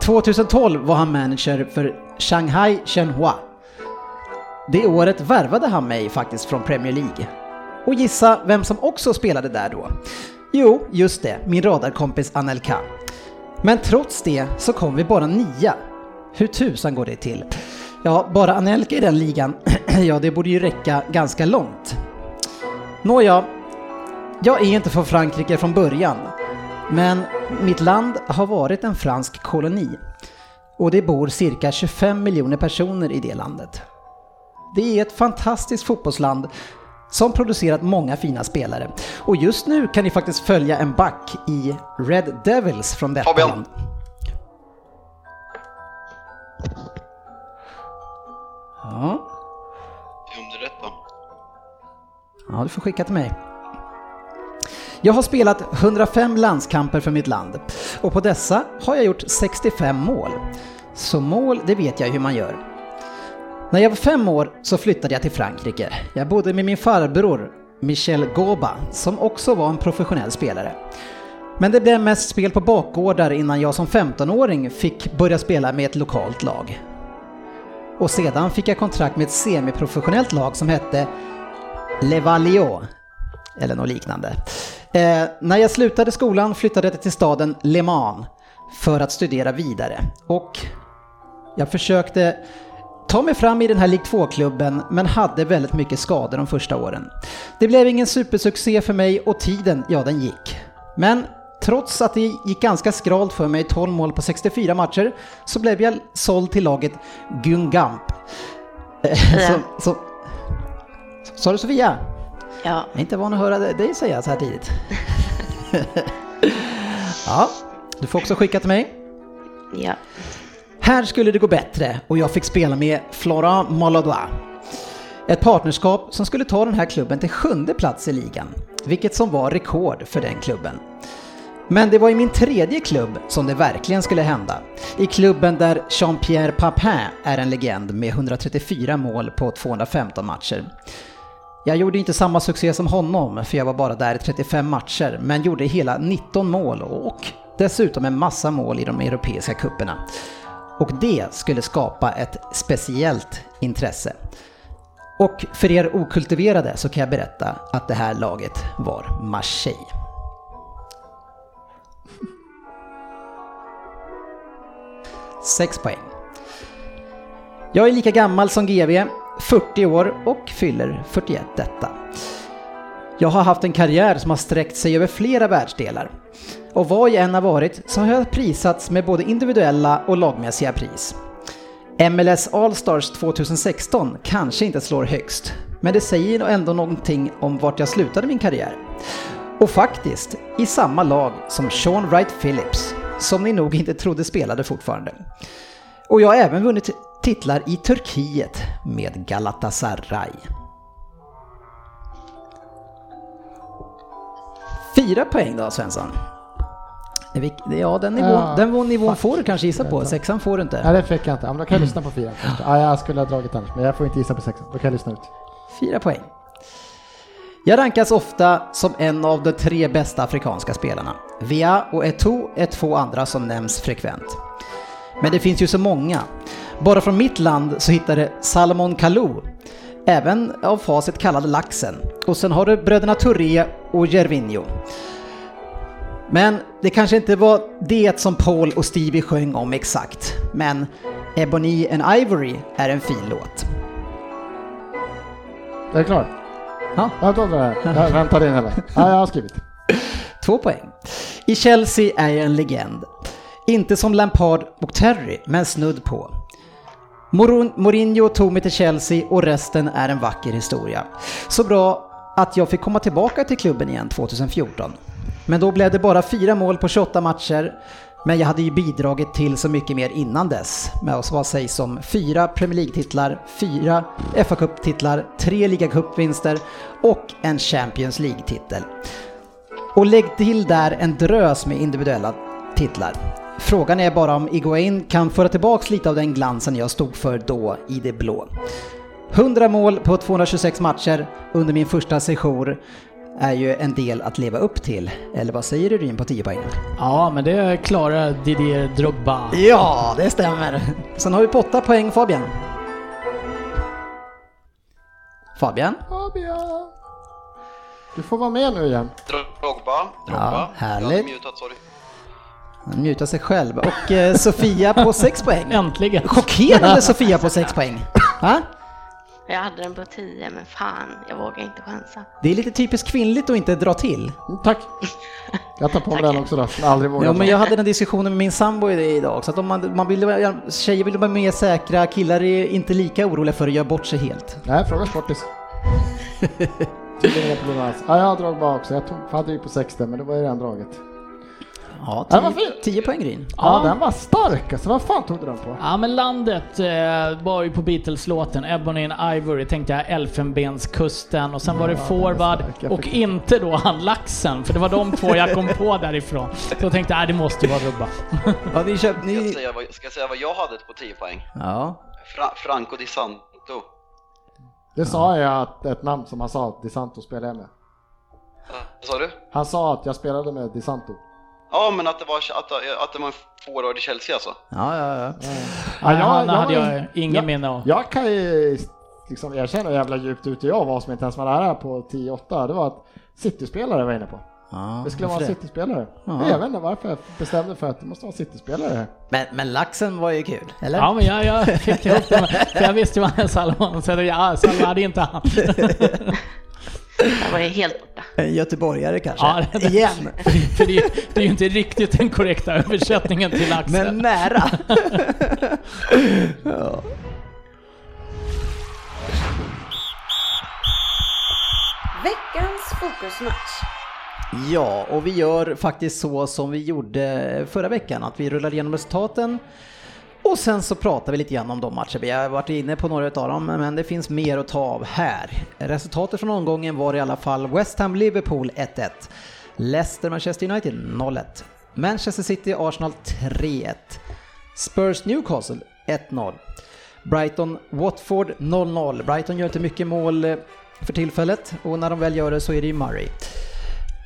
2012 var han manager för Shanghai Shenhua. Det året värvade han mig faktiskt från Premier League. Och gissa vem som också spelade där då? Jo, just det, min radarkompis Anelka. Men trots det så kom vi bara nia. Hur tusan går det till? Ja, bara Anelka i den ligan, ja det borde ju räcka ganska långt. Nåja, jag är inte från Frankrike från början, men mitt land har varit en fransk koloni. Och det bor cirka 25 miljoner personer i det landet. Det är ett fantastiskt fotbollsland som producerat många fina spelare. Och just nu kan ni faktiskt följa en back i Red Devils från detta Fabian. land. Ja, Jag underrättar. ja, du får skicka till mig. Jag har spelat 105 landskamper för mitt land och på dessa har jag gjort 65 mål. Så mål, det vet jag hur man gör. När jag var fem år så flyttade jag till Frankrike. Jag bodde med min farbror Michel Goba som också var en professionell spelare. Men det blev mest spel på bakgårdar innan jag som 15-åring fick börja spela med ett lokalt lag. och sedan fick jag kontrakt med ett semiprofessionellt lag som hette Levalio, eller något liknande. Eh, när jag slutade skolan flyttade jag till staden Le Mans för att studera vidare och jag försökte ta mig fram i den här Ligue 2-klubben men hade väldigt mycket skador de första åren. Det blev ingen supersuccé för mig och tiden, ja den gick. Men trots att det gick ganska skralt för mig, 12 mål på 64 matcher, så blev jag såld till laget Gungamp. så, sa du Sofia? Ja, Jag är inte van att höra dig säga så här tidigt. ja, du får också skicka till mig. ja. Här skulle det gå bättre och jag fick spela med Florent Malodois. Ett partnerskap som skulle ta den här klubben till sjunde plats i ligan, vilket som var rekord för den klubben. Men det var i min tredje klubb som det verkligen skulle hända. I klubben där Jean-Pierre Papin är en legend med 134 mål på 215 matcher. Jag gjorde inte samma succé som honom, för jag var bara där i 35 matcher, men gjorde hela 19 mål och dessutom en massa mål i de europeiska kupperna. Och det skulle skapa ett speciellt intresse. Och för er okultiverade så kan jag berätta att det här laget var Marseille. Sex poäng. Jag är lika gammal som GV, 40 år och fyller 41 detta. Jag har haft en karriär som har sträckt sig över flera världsdelar. Och vad jag än har varit så har jag prisats med både individuella och lagmässiga pris. MLS Allstars 2016 kanske inte slår högst, men det säger ändå någonting om vart jag slutade min karriär. Och faktiskt i samma lag som Sean Wright Phillips, som ni nog inte trodde spelade fortfarande. Och jag har även vunnit titlar i Turkiet med Galatasaray. Fyra poäng då Svensson. Ja, den nivån, Ja, den nivån får du kanske gissa på, sexan får du Nej, inte. det fick jag inte. Men då kan jag lyssna på fyran först. Ja, jag skulle ha dragit annars, men jag får inte gissa på sexan. Då kan jag lyssna ut. Fyra poäng. Jag rankas ofta som en av de tre bästa afrikanska spelarna. Via och Eto'o är två andra som nämns frekvent. Men det finns ju så många. Bara från mitt land så hittar du Salomon Kalou, även av facit kallad Laxen. Och sen har du bröderna Touré och Gervinho. Men det kanske inte var det som Paul och Stevie sjöng om exakt. Men Ebony and Ivory är en fin låt. Jag är klar. Ja. Jag tar det här. Jag väntar in hela. Ja, jag har skrivit. Två poäng. I Chelsea är jag en legend. Inte som Lampard och Terry, men snudd på. Mourinho tog mig till Chelsea och resten är en vacker historia. Så bra att jag fick komma tillbaka till klubben igen 2014. Men då blev det bara fyra mål på 28 matcher. Men jag hade ju bidragit till så mycket mer innan dess. Med oss vad sägs om fyra Premier League-titlar, fyra fa Cup-titlar, tre ligacupvinster och en Champions League-titel. Och lägg till där en drös med individuella titlar. Frågan är bara om Iguain kan föra tillbaks lite av den glansen jag stod för då i det blå. 100 mål på 226 matcher under min första sejour är ju en del att leva upp till. Eller vad säger du Ryn på 10 poäng? Ja, men det klarar Didier Drogba. Ja, det stämmer. Sen har vi på 8 poäng Fabian. Fabian? Fabian! Du får vara med nu igen. Drogba, Drogba. Ja, härligt. Jag mutat, sorry. Han mutar sig själv. Och eh, Sofia på 6 poäng. Äntligen! Chockerande Sofia på 6 poäng. Va? Jag hade den på 10, men fan, jag vågar inte chansa. Det är lite typiskt kvinnligt att inte dra till. Mm, tack. Jag tar på mig den också då. Aldrig vågat. Ja, men jag hade den diskussionen med min sambo idag, så att om man, man vill, tjejer vill vara mer säkra, killar är inte lika oroliga för att göra bort sig helt. Nej, fråga Sportis. Tydligen inga problem alls. Ja, jag har dragit bara också. Jag tog, hade ju på 60, men det var ju redan draget. Ja, Ja, vad 10, fint. 10 poäng Ryn. Ja, Ja. den var stark alltså. Vad fan tog du den på? Ja men landet eh, var ju på Beatles-låten Ebony and Ivory tänkte jag Elfenbenskusten och sen var det Ja, den Forward och inte då han Laxen för det var de två jag kom på därifrån. Så jag tänkte jag det måste ju vara Rubba. Ja, ni köpt, Ska jag, ni... säga vad, ska jag säga vad jag hade på 10 poäng? Ja. Fra, Franco Di Santo. Det sa jag att ett namn som han sa, Di Santo spelade jag med. Vad sa du? Han sa att jag spelade med Di Santo. Ja, men att det var, att, att det var en i Chelsea alltså. Ja, ja, ja. Ja, jag- han jag hade jag ingen jag- minne av. Jag kan ju liksom erkänna hur jävla djupt ute jag var som inte ens var nära på 10-8. Det var att City-spelare var inne på. ja Det skulle vara en det? City-spelare. Ja. Jag vet inte varför jag bestämde för att det måste vara City-spelare men, men laxen var ju kul, eller? Ja, men jag, jag fick ihop det. För jag visste ju vad en Salomon så ja, Salomon hade inte han. Där var helt. En göteborgare kanske? Ja, det- Igen! För det, är- det är ju inte riktigt den korrekta översättningen till Axel. Men nära! ja. Veckans fokusmatch. Ja, och vi gör faktiskt så som vi gjorde förra veckan, att vi rullar igenom resultaten och sen så pratar vi lite grann om de matcher. Vi har varit inne på några av dem, men det finns mer att ta av här. Resultatet från omgången var i alla fall West Ham-Liverpool 1-1, Leicester-Manchester United 0-1, Manchester City-Arsenal 3-1, Spurs-Newcastle 1-0, Brighton-Watford 0-0. Brighton gör inte mycket mål eh, för tillfället och när de väl gör det så är det ju Murray.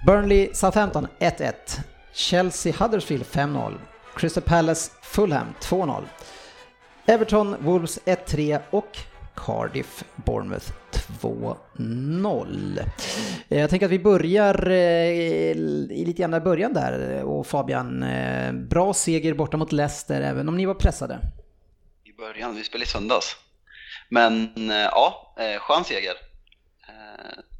Burnley Southampton 1-1. Chelsea Huddersfield 5-0. Crystal Palace Fulham 2-0. Everton Wolves 1-3 och Cardiff Bournemouth 2-0. Eh, jag tänker att vi börjar eh, i lite grann början där eh, och Fabian, bra seger borta mot Leicester även om ni var pressade. I början, vi spelade i söndags. Men ja, skön seger.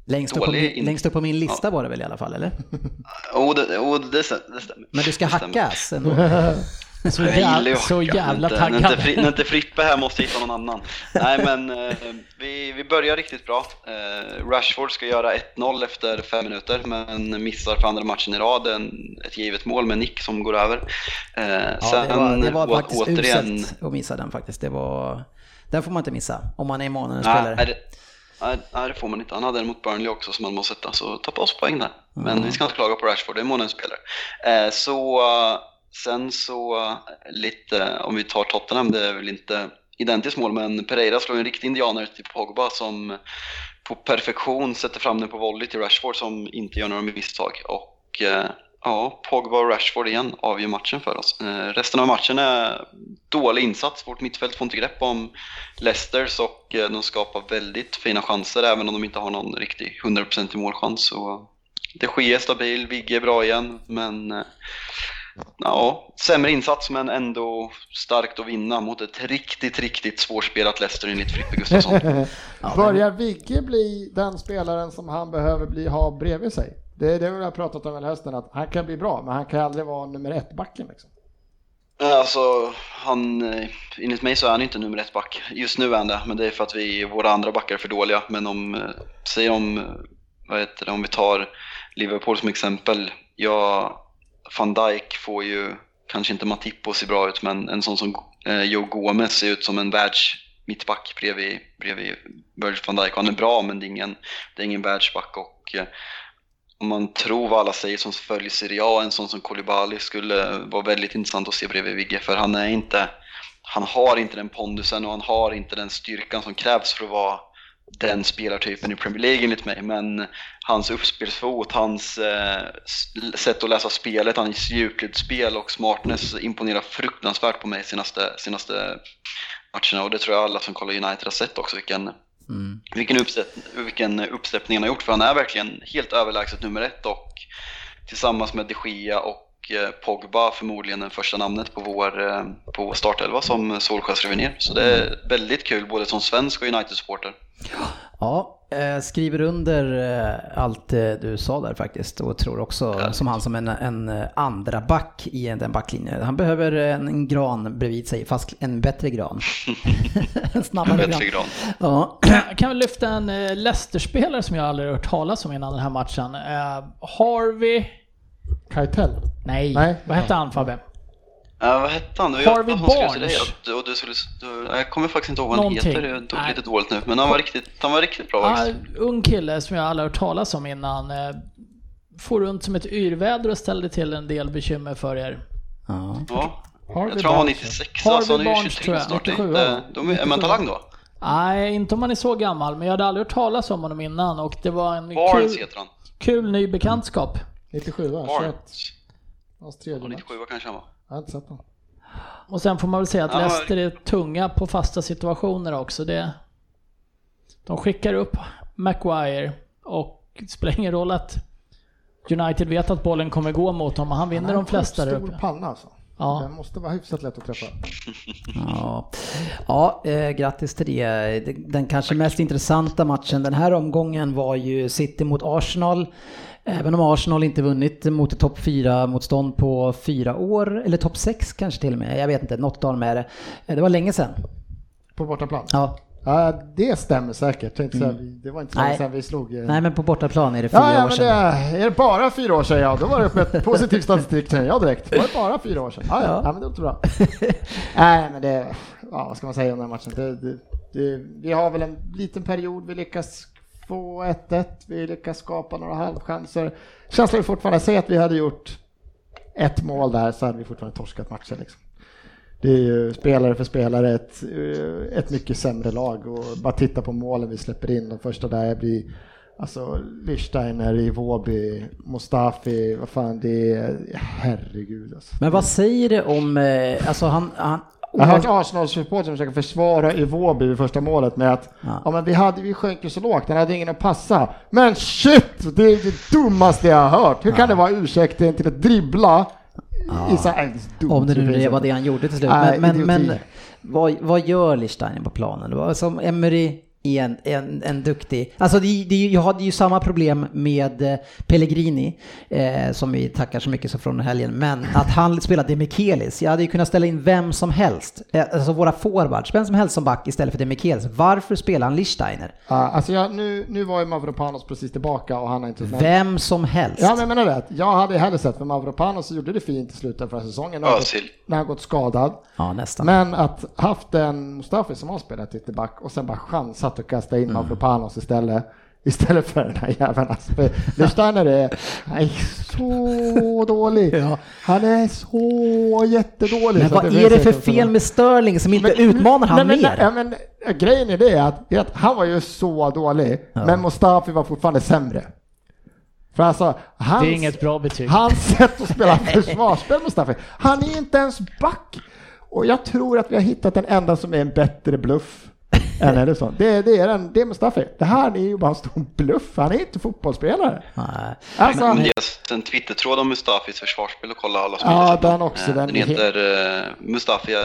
Längst upp, min, in- längst upp på min lista var det väl i alla fall, eller? oh, det, oh, det, stäm- det stämmer. Men du ska hackas ändå. Så, Jag jävla, så jävla När inte- När taggad. inte, Fri- inte Frippe här måste hitta någon annan. Nej men eh, vi, vi börjar riktigt bra. Eh, Rashford ska göra 1-0 efter fem minuter men missar för andra matchen i rad en, ett givet mål med nick som går över. Eh, Ja, det var, det var faktiskt uselt att missa den faktiskt. Det var, den får man inte missa om man är månadens spelare. nej, nej, det får man inte. Han hade en mot Burnley också som man måste sätta, så ta på oss poäng där. Men vi ska inte klaga på Rashford, det är månadens spelare. Eh, så sen så lite, om vi tar Tottenham, det är väl inte identiskt mål, men Pereira slår en riktig indianare till Pogba som på perfektion sätter fram den på volley till Rashford som inte gör några misstag. Och eh, ja, Pogba och Rashford igen avgör matchen för oss. Eh, resten av matchen är dålig insats. Vårt mittfält får inte grepp om Leicesters och eh, de skapar väldigt fina chanser även om de inte har någon riktig 100% målchans. Så det sker stabil, Vigge är bra igen men eh, ja, sämre insats men ändå starkt att vinna mot ett riktigt, riktigt svårspelat Leicester enligt Frippe Gustafsson. Börjar Vigge bli den spelaren som han behöver bli, ha bredvid sig? Det är det vi har pratat om hela hösten, att han kan bli bra, men han kan aldrig vara nummer ett-backen. Liksom. Eh, alltså, han, eh, enligt mig så är han inte nummer ett back. Just nu är han det, men det är för att vi, våra andra backar är för dåliga. Men om, eh, säg om, vad heter det, om vi tar Liverpool som exempel. Ja, van Dijk får ju, kanske inte Matip ser se bra ut, men en sån som eh, Joe Gomez ser ut som en världs mittback bredvid, bredvid Virgil van Dijk. Han är bra, men det är ingen, det är ingen världsback. Och, eh, om man tror vad alla säger som följer Serie A, en sån som Koulibaly skulle vara väldigt intressant att se bredvid Vigge för han är inte, han har inte den pondusen och han har inte den styrkan som krävs för att vara den spelartypen i Premier League enligt mig. Men hans uppspelsfot, hans eh, sätt att läsa spelet, hans djupledsspel och smartness imponerar fruktansvärt på mig senaste, senaste matcherna och det tror jag alla som kollar United har sett också vilken Mm. vilken, uppsätt, vilken uppsättning han har gjort för han är verkligen helt överlägset nummer ett och tillsammans med de Gea och eh, Pogba förmodligen den första namnet på vår, eh, på vår startelva som Solskjaer skrev ner. Så det är väldigt kul både som svensk och United-supporter. Ja, eh, skriver under eh, allt eh, du sa där faktiskt och tror också som han som en, en andra back i en, en backlinje. Han behöver en, en gran bredvid sig, fast en bättre gran. en snabbare gran. Bättre gran. Ja. Jag kan väl lyfta en Leicester-spelare som jag aldrig hört talas om innan den här matchen. Harvey... Kajtell? Nej, Nej. vad hette han Fabbe? Ja, vad hette han? Harvey jag Barnes. dig att du, och du skulle, du, jag kommer faktiskt inte ihåg vad han heter, det är lite dåligt nu. Men han var riktigt, han var riktigt bra faktiskt. ung kille som jag aldrig hört talas om innan. Eh, får runt som ett yrväder och ställde till en del bekymmer för er. Ja. Ja. Harvey Jag tror han var Barnes. 96, Harvey alltså han är ju Barnes, 23 tror jag. snart. Det är 97, inte, ja. de är, man talang då? Nej, inte om man är så gammal, men jag hade aldrig hört talas om honom innan och det var en Barnes kul, heter han. kul ny bekantskap. 97 va? 21. Barnes. Hans tredje Och match. 97 kanske han var. Jag har inte sett honom. Och sen får man väl säga att Leicester är tunga på fasta situationer också. Det, de skickar upp Maguire och det spelar ingen roll att United vet att bollen kommer gå mot honom. Han vinner Han de flesta där stor uppe. panna alltså. Ja. Den måste vara hyfsat lätt att träffa. Ja, ja eh, grattis till det. Den kanske mest intressanta matchen den här omgången var ju City mot Arsenal. Även om Arsenal inte vunnit mot ett topp 4-motstånd på fyra år, eller topp 6 kanske till och med, jag vet inte, något av dem är det. Eh, Det var länge sedan. På bortaplan? Ja. Ja, det stämmer säkert. Vi- Det var inte så länge sedan vi slog... eh, Nej men på bortaplan är det fyra Ja, ja, år men det sedan. är, det bara fyra år sedan ja, då var det ett positiv statistik känner jag direkt. Var det bara fyra år sedan? Ja, ja, Ja. ja men det låter bra. Nej, men det, ja, vad ska man säga om den här matchen? Det, det, det, vi har väl en liten period, vi lyckas 2-1-1, vi lyckas skapa några halvchanser. Känslan är fortfarande, säg att vi hade gjort ett mål där så hade vi fortfarande torskat matchen liksom. Det är ju spelare för spelare ett, eh, ett mycket sämre lag och bara titta på målen vi släpper in. De första där blir alltså Lichsteiner, Iwobi, Mustafi, vad fan det är, herregud alltså. Men vad säger det om, eh, alltså han, han jag har hört Arsenal-supportrar försöka försvara Iwobi vid första målet med att Ja. ja. men vi, hade, vi sjönk ju så lågt, han hade ingen att passa. Men shit! Det är det dummaste jag har hört. Hur kan det vara ursäkten till att dribbla i så här, dumt Om det nu var det han gjorde till slut. Nej, Men, men, men vad, vad gör Lichsteiner på planen? Det var Som Emery en, en, en duktig... Alltså det, det, jag hade ju samma problem med eh, Pellegrini, eh, som vi tackar så mycket så från helgen, men att han spelade Demichelis. Jag hade ju kunnat ställa in vem som helst, eh, alltså våra forwards, vem som helst som back istället för Demichelis. Varför spelar han Lichsteiner? Ja, alltså jag, nu, nu var ju Mavropanos precis tillbaka och han har inte... Vem som helst. Ja men jag menar det, jag hade hellre sett för Mavropanos gjorde det fint i slutet av förra säsongen när han, gått, när han gått skadad. Ja, nästan. Men att haft en Mustafi som har spelat ytterback och sen bara chansat att kasta Mm. in Mavropanos istället. Istället för den här jäveln. Alltså, Lichsteiner är, han är så dålig. Ja. Han är så jättedålig. Men så vad är det för fel med Sterling som inte utmanar han nej, men, mer? Ja, men, ja, grejen är det att, att han var ju så dålig, men Mustafi var fortfarande sämre. För alltså, hans, Det är inget bra betyg. hans sätt att spela försvarsspel, Mustafi, han är inte ens back. Och jag tror att vi har hittat den enda som är en bättre bluff än Ederson. Det, det, är den, det är Mustafi. Det här är ju bara en stor bluff. Han är inte fotbollsspelare. Nej. Alltså, Men det är en Twittertråd om Mustafis försvarsspel och kolla alla som Ja, den också, den Den heter uh, Mustafi, uh,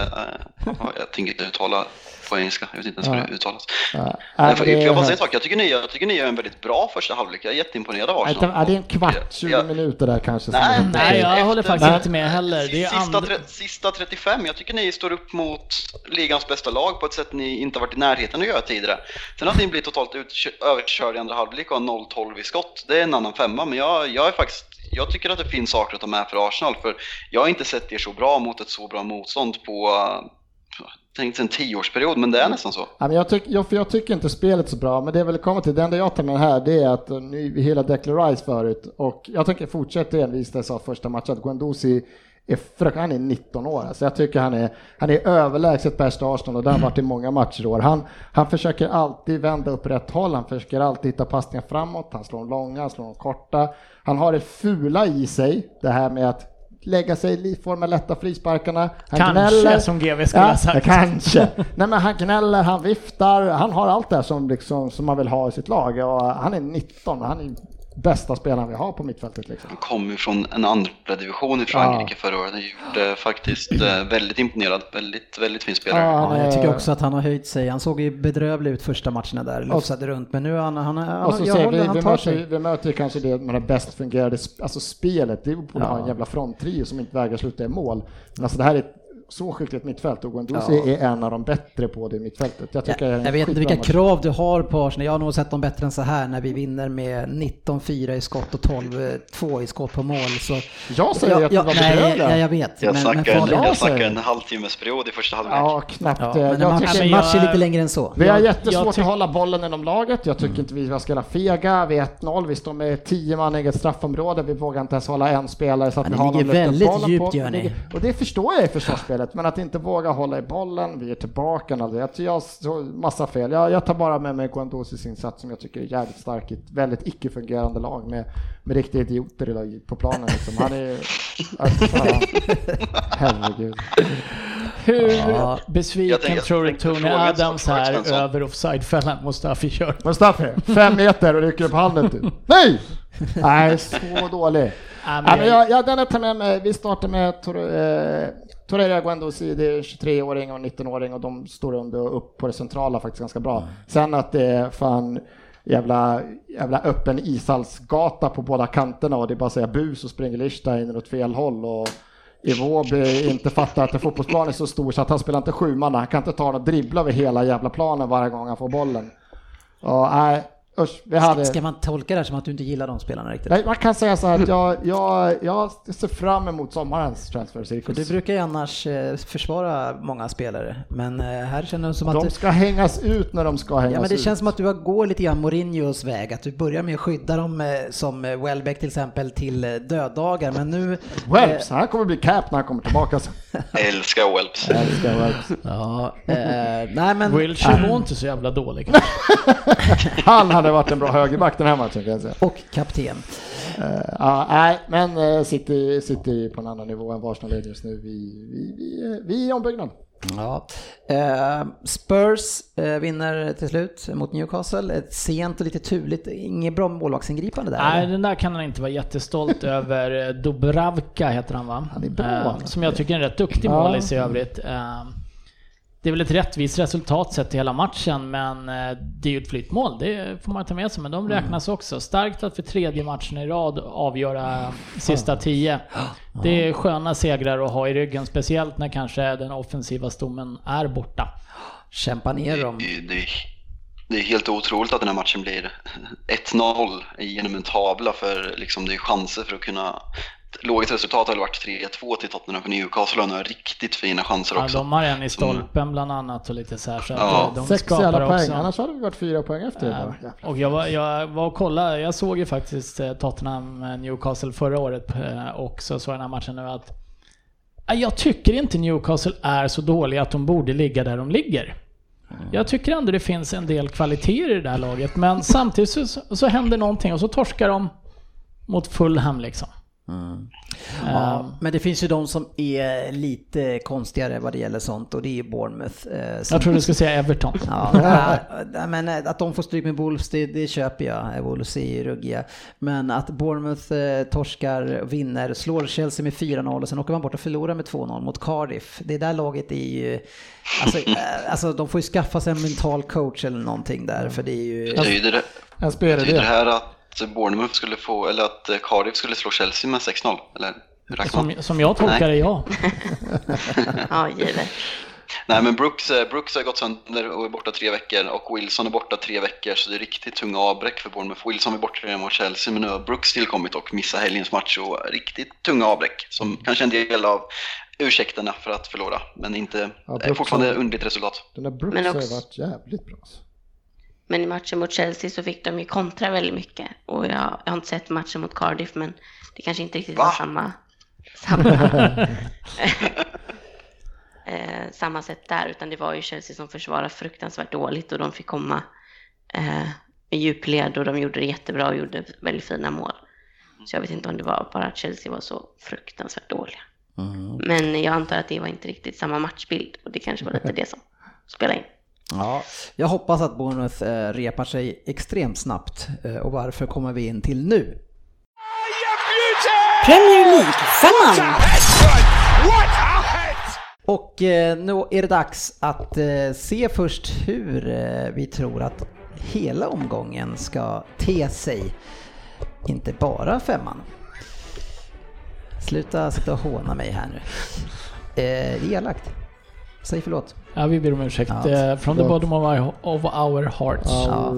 jag tänker inte uttala på engelska, jag vet inte ens hur det uttalas. ja, Men nej, för, jag måste säga en sak, jag tycker, ni, jag tycker ni gör en väldigt bra första halvlek. Jag är jätteimponerad av Nej, Arsenal. ja, det är en kvart, 20 Ja. minuter där kanske. Nej, är- Nej, jag efter- håller faktiskt Nej. inte med heller. Det är Sista, andra... tre, sista 35, jag tycker ni står upp mot ligans bästa lag på ett sätt ni inte varit i närheten att göra tidigare. Sen att ni blir totalt utkö- överkörda i andra halvlek och har 0-12 i skott, det är en annan femma. Men jag, jag är faktiskt, jag tycker att det finns saker att ta med för Arsenal, för jag har inte sett er så bra mot ett så bra motstånd på, uh, tänkt en tioårsperiod, men det är nästan så. Ja, men jag, tyck, jag, jag tycker inte spelet så bra, men det är väl komma till, det enda jag tar med här det är att eh, nu, hela Declan Rice förut och jag tänker fortsätta envist det jag sa första matchen att Guendouzi är fruk- han är 19 år, alltså jag tycker han är, han är överlägset bäst Arsenal och det har varit i många matcher i år. Han, han försöker alltid vända upp rätt håll, han försöker alltid hitta passningar framåt, han slår dem långa, han slår dem korta. Han har det fula i sig, det här med att lägga sig i form av lätta frisparkarna. Han Kanske, gnäller. som GV skulle ha sagt. Kanske. Nej men han gnäller, han viftar, han har allt det här som, liksom, som man vill ha i sitt lag. Och han är 19 och han är bästa spelaren vi har på mittfältet. Liksom. Han kom ju från en andra division i Frankrike förra året. Han gjorde faktiskt eh, väldigt imponerad. Väldigt, väldigt fin spelare. Ja, Ja, jag tycker också att han har höjt sig. Han såg ju bedrövlig ut första matcherna där, lufsade runt. Men nu han... han, han, Och så jag håller, vi, han vi, tar möter, sig. vi möter ju kanske det med det bäst fungerande sp- alltså spelet. Det borde Ja. ha en jävla fronttrio som inte vägrar sluta i mål. Men alltså det här är så skickligt mittfält och Guendouzi Ja. är en av de bättre på det mittfältet. Jag, Jag, tycker det en jag vet inte vilka match. krav du har på Arsenal. Jag har nog sett dem bättre än så här när vi vinner med 19-4 i skott och 12-2 i skott på mål. Så, Jag säger ja, att det ja, var nej, bedrövliga. ja, jag vet. Jag men, men snackar, en, jag en halvtimmes-period i första halvlek. Ja, knappt. Ja, det. men en jag match, tycker, men match är jag- lite längre än så. Vi har Jag- jättesvårt jag att hålla bollen inom laget. Jag tycker inte vi ska spela fega. Vi är 1-0, vi står med 10 man i eget straffområde. Vi vågar inte ens hålla en spelare så att Ja, vi har någon väldigt bollen djupt, på. gör ni. Och det förstår jag i försvarsspelet, men att inte våga hålla i bollen. Vi är tillbaka. Alltså, jag jag har så massa fel. Jag, jag tar bara med mig Guendousis insats som jag tycker är jävligt stark i ett väldigt icke-fungerande lag med, med riktiga idioter på planen. Liksom. Han är fan. Herregud. Hur Ja. besviken Jag tänkte- jag tror du Tony Adams är över offside-fällan Mustafi kör? Mustafi, fem meter och rycker upp handen. Typ. Nej! Nej, så dålig. Ja, men Ja, men jag- jag, jag, den är tar med mig. Vi startar med eh, Torreira Guendouzi, det är 23-åring och 19-åring och de står under och upp på det centrala faktiskt ganska bra. Sen att det är fan jävla, jävla öppen ishallsgata på båda kanterna och det är bara att säga bu så springer Lichsteiner åt fel håll och Iwobi inte fattar att en fotbollsplan är så stor så att han spelar inte sju man. Han kan inte ta och dribbla över hela jävla planen varje gång han får bollen. Och nej, usch, vi hade... Ska man tolka det här som att du inte gillar de spelarna riktigt? Nej, man kan säga så här att jag, jag, jag ser fram emot sommarens transfercirkus. du brukar ju annars eh, försvara många spelare, men eh, här känns det som att... De du- ska hängas ut när de ska hängas Ja men det ut. känns som att du går lite grann Mourinhos väg, att du börjar med att skydda dem eh, som Welbeck till exempel till döddagar, men nu... Welps, han kommer bli cap när han kommer tillbaka. sen. Älskar Welps. Jag älskar Welps. Ja, eh, nej men... Wilshire var inte så jävla dålig. Han hade varit en bra högerback den här matchen kan jag säga. Och kapten. Uh, ja, nej, men uh, City, City på en annan nivå än Arsenal är just nu. Vi, vi, vi, vi är i ombyggnad. Ja. Eh, Spurs eh, vinner till slut mot Newcastle. Ett sent och lite turligt, inget bra målvaktsingripande där. Nej, eller? den där kan han inte vara jättestolt över. Dubravka heter han va? Han är bra, alltså. Som jag tycker är en rätt duktig målis i övrigt. Det är väl ett rättvist resultat sett till hela matchen, men eh, det är ju ett flyttmål. Det får man ta med sig, men de räknas också. Starkt att för tredje matchen i rad avgöra sista tio. Det är sköna segrar att ha i ryggen, speciellt när kanske den offensiva stommen är borta. Kämpa ner dem. Det, det, det är helt otroligt att den här matchen blir 1-0 genom en tavla för liksom det är chanser för att kunna Lågt resultat har varit 3-2 till Tottenham och Newcastle har några riktigt fina chanser Ja, också. de har en i stolpen bland annat och lite så här. Så att Ja. de Sex skapar jävla poäng, också. annars hade vi varit fyra poäng efter. Ja, bara. Jävlar. Och jag var, jag var och kollade, jag såg ju faktiskt eh, Tottenham eh, Newcastle förra året eh, och så såg jag den här matchen nu att Ja, jag tycker inte Newcastle är så dåliga att de borde ligga där de ligger. Jag tycker ändå det finns en del kvaliteter i det där laget, men samtidigt så, så händer någonting och så torskar de mot Fulham liksom. Ja, Ehm, men det finns ju de som är lite konstigare vad det gäller sånt och det är Bournemouth. eh, som- jag tror du skulle säga Everton. Ja, men eh, att de får stryk med Wolves, det, det köper jag. Wolves är ju ruggiga. Men att Bournemouth eh, torskar, vinner, slår Chelsea med 4-0 och sen åker man bort och förlorar med 2-0 mot Cardiff. Det där laget är ju... Alltså, eh, alltså de får ju skaffa sig en mental coach eller någonting där för det är ju... Det, betyder det det. här att Bournemouth skulle få, eller att eh, Cardiff skulle slå Chelsea med 6-0? Eller? Som, som jag tolkar det, ja. Ja, givet. Nej men Brooks, eh, Brooks har gått sönder och är borta tre veckor och Wilson är borta tre veckor så det är riktigt tunga avbräck för Bournemouth. Wilson är borta redan mot Chelsea men nu har Brooks tillkommit och missar helgens match och riktigt tunga avbräck som kanske är en del av ursäkterna för att förlora men inte, Ja, Brooks fortfarande har- underligt resultat. Den där Brooks Men har också- ju varit jävligt bra. Men i matchen mot Chelsea så fick de ju kontra väldigt mycket. Och jag, jag har inte sett matchen mot Cardiff, men det kanske inte riktigt Va? var samma, samma, eh, samma sätt där, utan det var ju Chelsea som försvarade fruktansvärt dåligt och de fick komma eh, i djupled och de gjorde det jättebra och gjorde väldigt fina mål. Så jag vet inte om det var bara att Chelsea var så fruktansvärt dåliga. Men jag antar att det var inte riktigt samma matchbild och det kanske var lite det som spelade in. Ja, jag hoppas att Bournemouth eh, repar sig extremt snabbt. Eh, och varför kommer vi in till nu? Premier League-femman. Och eh, nu är det dags att se först hur vi tror att hela omgången ska te sig. Inte bara femman. Sluta sitta och håna mig här nu. Eh, det är elakt. Säg förlåt. Ja, vi ber om ursäkt. Ja, Eh, from the bottom of our, of our hearts. Ja.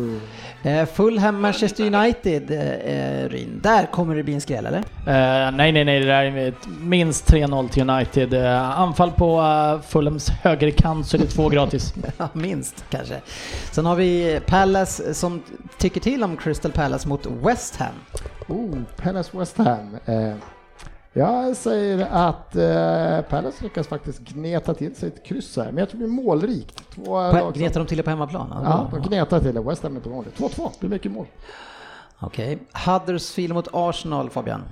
Eh, Fulham Manchester United, eh, Ryn. Där kommer det bli en skräll eller? Eh, nej, nej, nej, det där är minst 3-0 till United. Anfall på uh, Fulhams högerkant så är det två gratis. Ja, minst kanske. Sen har vi Palace som tycker till om Crystal Palace mot West Ham. Oh, Palace West Ham. Eh, jag säger att eh, Palace lyckas faktiskt gneta till sig ett kryss här, men jag tror det blir målrikt. Två På, lag som- gnetar de till det på hemmaplan? Ja, de gnetar till det. West Ham är inte vanligt. 2-2, det blir mycket mål. Okej. Huddersfield mot Arsenal, Fabian.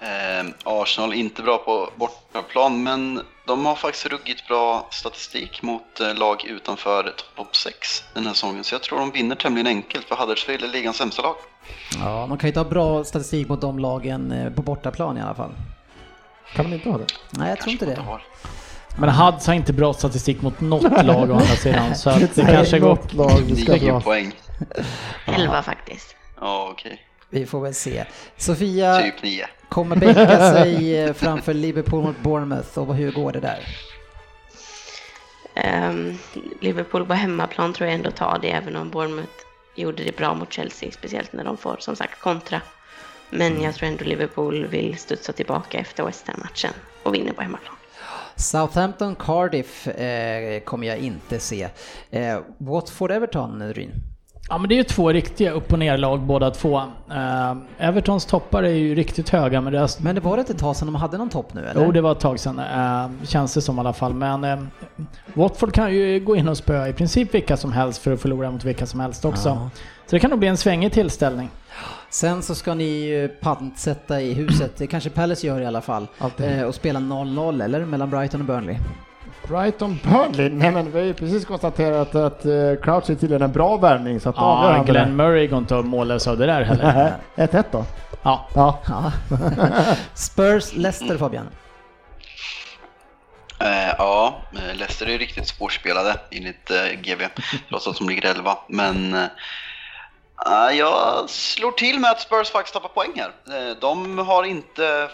Eh, Arsenal inte bra på bortaplan, men de har faktiskt ruggigt bra statistik mot eh, lag utanför topp 6 den här säsongen. Så jag tror de vinner tämligen enkelt, för Huddersfield är ligans sämsta lag. Ja, de kan ju inte ha bra statistik mot de lagen eh, på bortaplan i alla fall. Kan de inte ha det? Nej, jag tror inte det. har. Men Huds har inte bra statistik mot något lag å andra sidan, så att det kanske går... Något lag vi ska Nio dra. poäng. 11 faktiskt. Ja, okej. Vi får väl se. Sofia Typ nio. kommer bänka sig eh, framför Liverpool mot Bournemouth och hur går det där? Ehm, Liverpool på hemmaplan tror jag ändå tar det, även om Bournemouth gjorde det bra mot Chelsea, speciellt när de får som sagt kontra. Men jag tror ändå Liverpool vill studsa tillbaka efter West Ham-matchen och vinner på hemmaplan. Southampton Cardiff eh, kommer jag inte se. Eh, Watford Everton, Ryn? Ja men det är ju två riktiga upp och ner-lag båda två. Eh, Evertons toppar är ju riktigt höga men deras... Men det var inte ett tag sedan de hade någon topp nu eller? Jo det var ett tag sedan, eh, känns det som i alla fall. Men eh, Watford kan ju gå in och spöa i princip vilka som helst för att förlora mot vilka som helst också. Ja. Så det kan nog bli en svängig tillställning. Sen så ska ni ju pantsätta i huset, det kanske Palace gör i alla fall, Alltid. eh, och spela 0-0 eller? Mellan Brighton och Burnley. Brighton Burnley? Nej men vi har ju precis konstaterat att uh, Crouch är tydligen en bra värvning så att Ja, väl Glenn Murray går inte att mållös av det där heller. det. 1-1 då? Ja. Ja. Ja. Spurs Leicester Fabian? Eh, ja, eh, Leicester är riktigt svårspelade enligt eh, GB, trots att de ligger 11. Men eh, jag slår till med att Spurs faktiskt tappar poäng här. Eh, de, har inte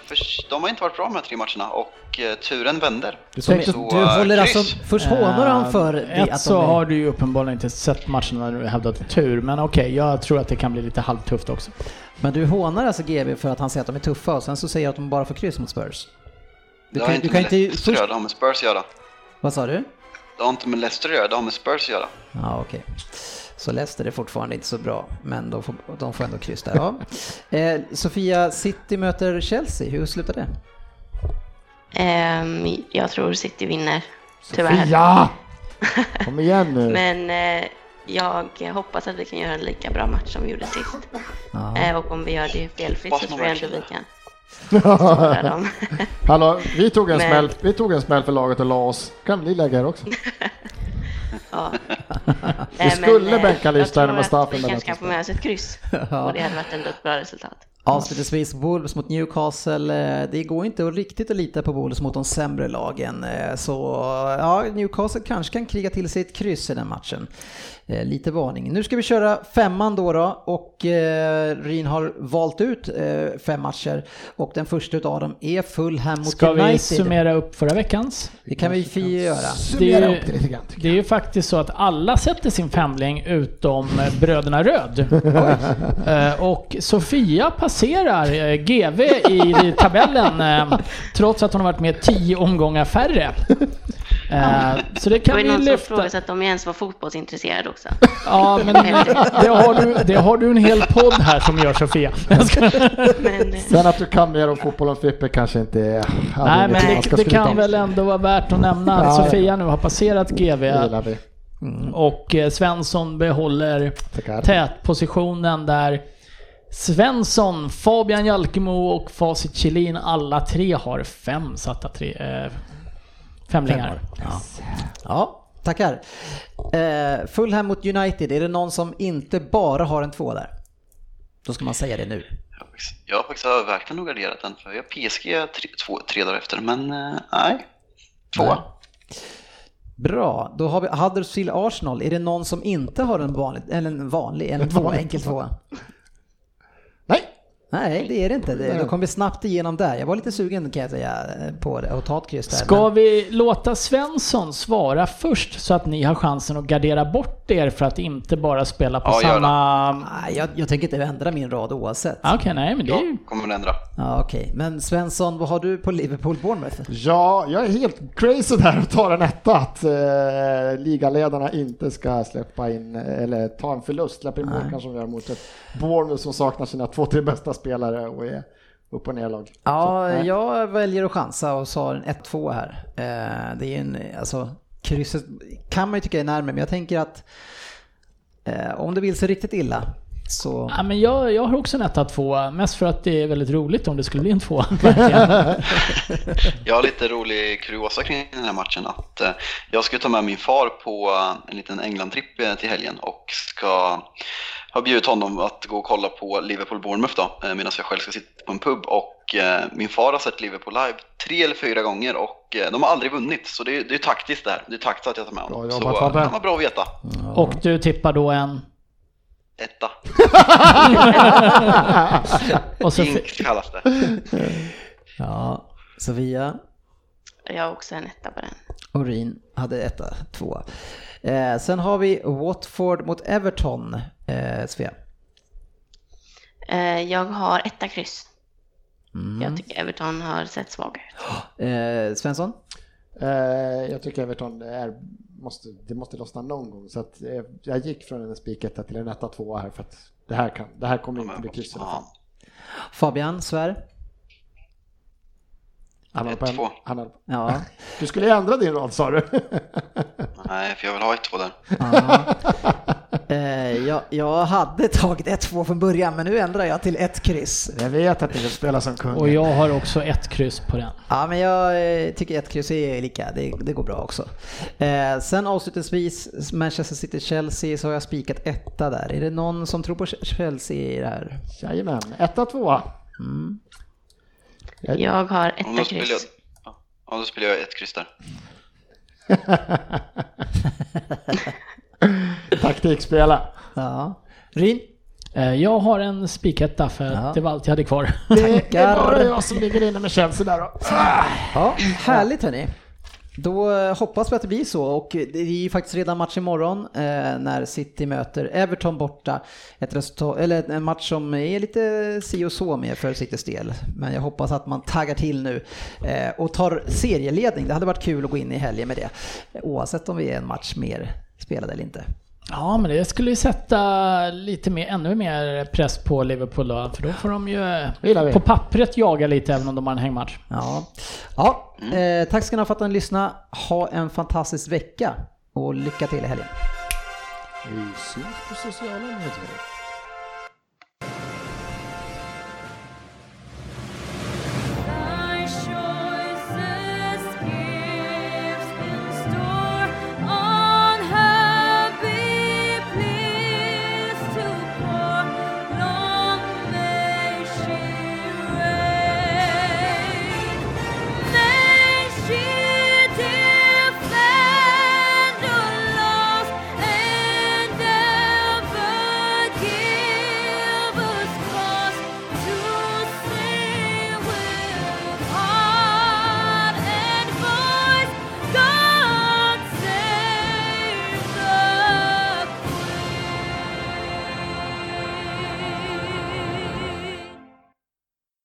de har inte varit bra de här tre matcherna och eh, turen vänder. Du, Så, du eh, håller kryss. alltså, först hånar han för det Ett att så de är... har du ju uppenbarligen inte sett matchen när du hävdat tur, men okej, jag tror att det kan bli lite halvtufft också. Men du hånar alltså GB för att han säger att de är tuffa och sen så säger jag att de bara får kryss mot Spurs. Du det har kan, inte du kan med inte... Leicester att Först, göra, det har med Spurs att göra. vad sa du? Det har inte med Leicester att göra, det har med Spurs att göra. Ja, okej. Så Leicester är fortfarande inte så bra, men de får, de får ändå kryss där. Ja. Eh, Sofia, City möter Chelsea, hur slutar det? Ehm, jag tror City vinner, tyvärr. Sofia! Kom igen nu. Men eh, jag hoppas att vi kan göra en lika bra match som vi gjorde sist. Eh, och om vi gör det felfritt så tror jag ändå vi kan. Hallå, vi tog, en Men- smäll, vi tog en smäll för laget och la oss. Kan bli läge här också. ja. Vi skulle eh, bänka Lichstein Jag med Mustafi, vi kanske kan få med oss ett kryss. Och det hade varit ändå ett bra resultat. Avslutningsvis, Wolves mot Newcastle. eh, Det går inte riktigt att lita på Wolves mot de sämre lagen. eh, Så ja, Newcastle kanske kan kriga till sig ett kryss i den matchen. Eh, Lite varning. Nu ska vi köra femman då, då och eh, Ryn har valt ut eh, fem matcher och den första av dem är Fulham mot Ska United. vi summera upp förra veckans? Det kan vi få göra. Det är, upp det är ju faktiskt så att alla sätter sin femling utom eh, bröderna Röd. Eh, och Sofia passerar GV i tabellen trots att hon har varit med tio omgångar färre. Eh, Så det Det kan var ju vi någon som lyfta. frågade så att de ens var fotbollsintresserade också. Ja, men det har, du, det har du en hel podd här som gör Sofia. Jag Men Sen att du kan mer om fotboll än Frippe kanske inte är... Nej, men det, det kan om. väl ändå vara värt att nämna att Ja, ja. Sofia nu har passerat GV Det vi. och eh, Svensson behåller Tackar. tätpositionen där. Svensson, Fabian Jalkemo och Facit Kjellin, alla tre har fem satta tre, eh, femlingar. Ja. ja, tackar. Eh, Fulham mot United, är det någon som inte bara har en två där? Då ska man säga det nu. Jag har faktiskt- övervägt nog garderat den, för jag har PSG tre, två, tre dagar efter, men eh, nej. Tvåa. Nej. Bra, då har vi Huddersfield Arsenal. Är det någon som inte har en vanlig, eller en vanlig, en två, enkel tvåa? Nej! Det är det inte. Det, då kom vi snabbt igenom där. Jag var lite sugen kan jag säga på det och ta ett kryss där. Ska men- vi låta Svensson svara först så att ni har chansen att gardera bort er för att inte bara spela på Ja, samma... Nej, jag, jag tänker inte ändra min rad oavsett. Ah, Okej, nej men det är ju... Jag kommer att ändra. Ja, Okej, men Svensson, vad har du på Liverpool Bournemouth? Ja, jag är helt crazy där och tar en etta att eh, ligaledarna inte ska släppa in, eller ta en förlust, släppa in mål kanske de gör mot ett Bournemouth som saknar sina två, tre bästa spelare och är upp och ner-lag. Ja, Så, jag väljer att chansa och sa en 1-2 här. Eh, det är en, alltså, krysset kan man ju tycka är närmare, men jag tänker att eh, om det vill sig riktigt illa Så... Ja, men jag, jag har också en etta, tvåa. Mest för att det är väldigt roligt om det skulle bli en tvåa. verkligen. Jag har lite rolig kuriosa kring den här matchen. Att eh, jag ska ta med min far på en liten England-tripp till helgen och ska ha bjudit honom att gå och kolla på Liverpool-Bournemouth då, eh, medan jag själv ska sitta på en pub. Och eh, min far har sett Liverpool live tre eller fyra gånger och eh, de har aldrig vunnit. Så det är, det är taktiskt det här. Det är taktiskt att jag tar med honom. Bra Så jobbat, eh, Fabbe. det var bra att veta. Och du tippar då en... Etta. Och så, Jinx kallas det. Ja, Sofia Jag har också en etta på den. och Rin hade etta, tvåa. Eh, sen har vi Watford mot Everton, eh, Sofia. Eh, Jag har etta kryss. Mm. Jag tycker Everton har sett svaga ut. Eh, Svensson? Eh, jag tycker Everton är, måste, det måste lossna någon gång. Så att, eh, jag gick från en spiketta till en etta tvåa här för att det här, kan, det här kommer inte bli kryss i alla fall. Ja, Fabian, Svär? Han har på en, 1-2. han har, Ja. du skulle ändra din rad sa du? nej, för jag vill ha ett två där. Eh, jag, jag hade tagit 1-2 från början, men nu ändrar jag till ett kryss. jag vet att ni vill spela som kung. och jag har också ett kryss på den. Ja, men jag eh, tycker ett kryss är lika, det, det går bra också. Eh, sen avslutningsvis, Manchester City-Chelsea, så har jag spikat etta där. Är det någon som tror på Chelsea i det här? Jajamän, etta tvåa. Mm. Jag har Och då etta spelar jag, kryss. ja, då spelar jag ett kryss där. Taktikspela. Ja. Rin? Eh, Jag har en spiketta för Ja. det var allt jag hade kvar. Det är bara jag som ligger inne med Chelsea där då. Ja, härligt hörni. Då eh, hoppas vi att det blir så och det är ju faktiskt redan match imorgon eh, när City möter Everton borta. Ett resultat, eller en match som är lite si och så med för Citys del. Men jag hoppas att man taggar till nu eh, och tar serieledning. Det hade varit kul att gå in i helgen med det. Oavsett om vi är en match mer spelad eller inte. Ja, men det skulle ju sätta lite mer, ännu mer press på Liverpool då, för då får de ju på pappret jaga lite även om de har en hängmatch. Ja, ja eh, tack ska ni ha för att ni lyssnade. Ha en fantastisk vecka och lycka till i helgen. Vi syns på sociala medier.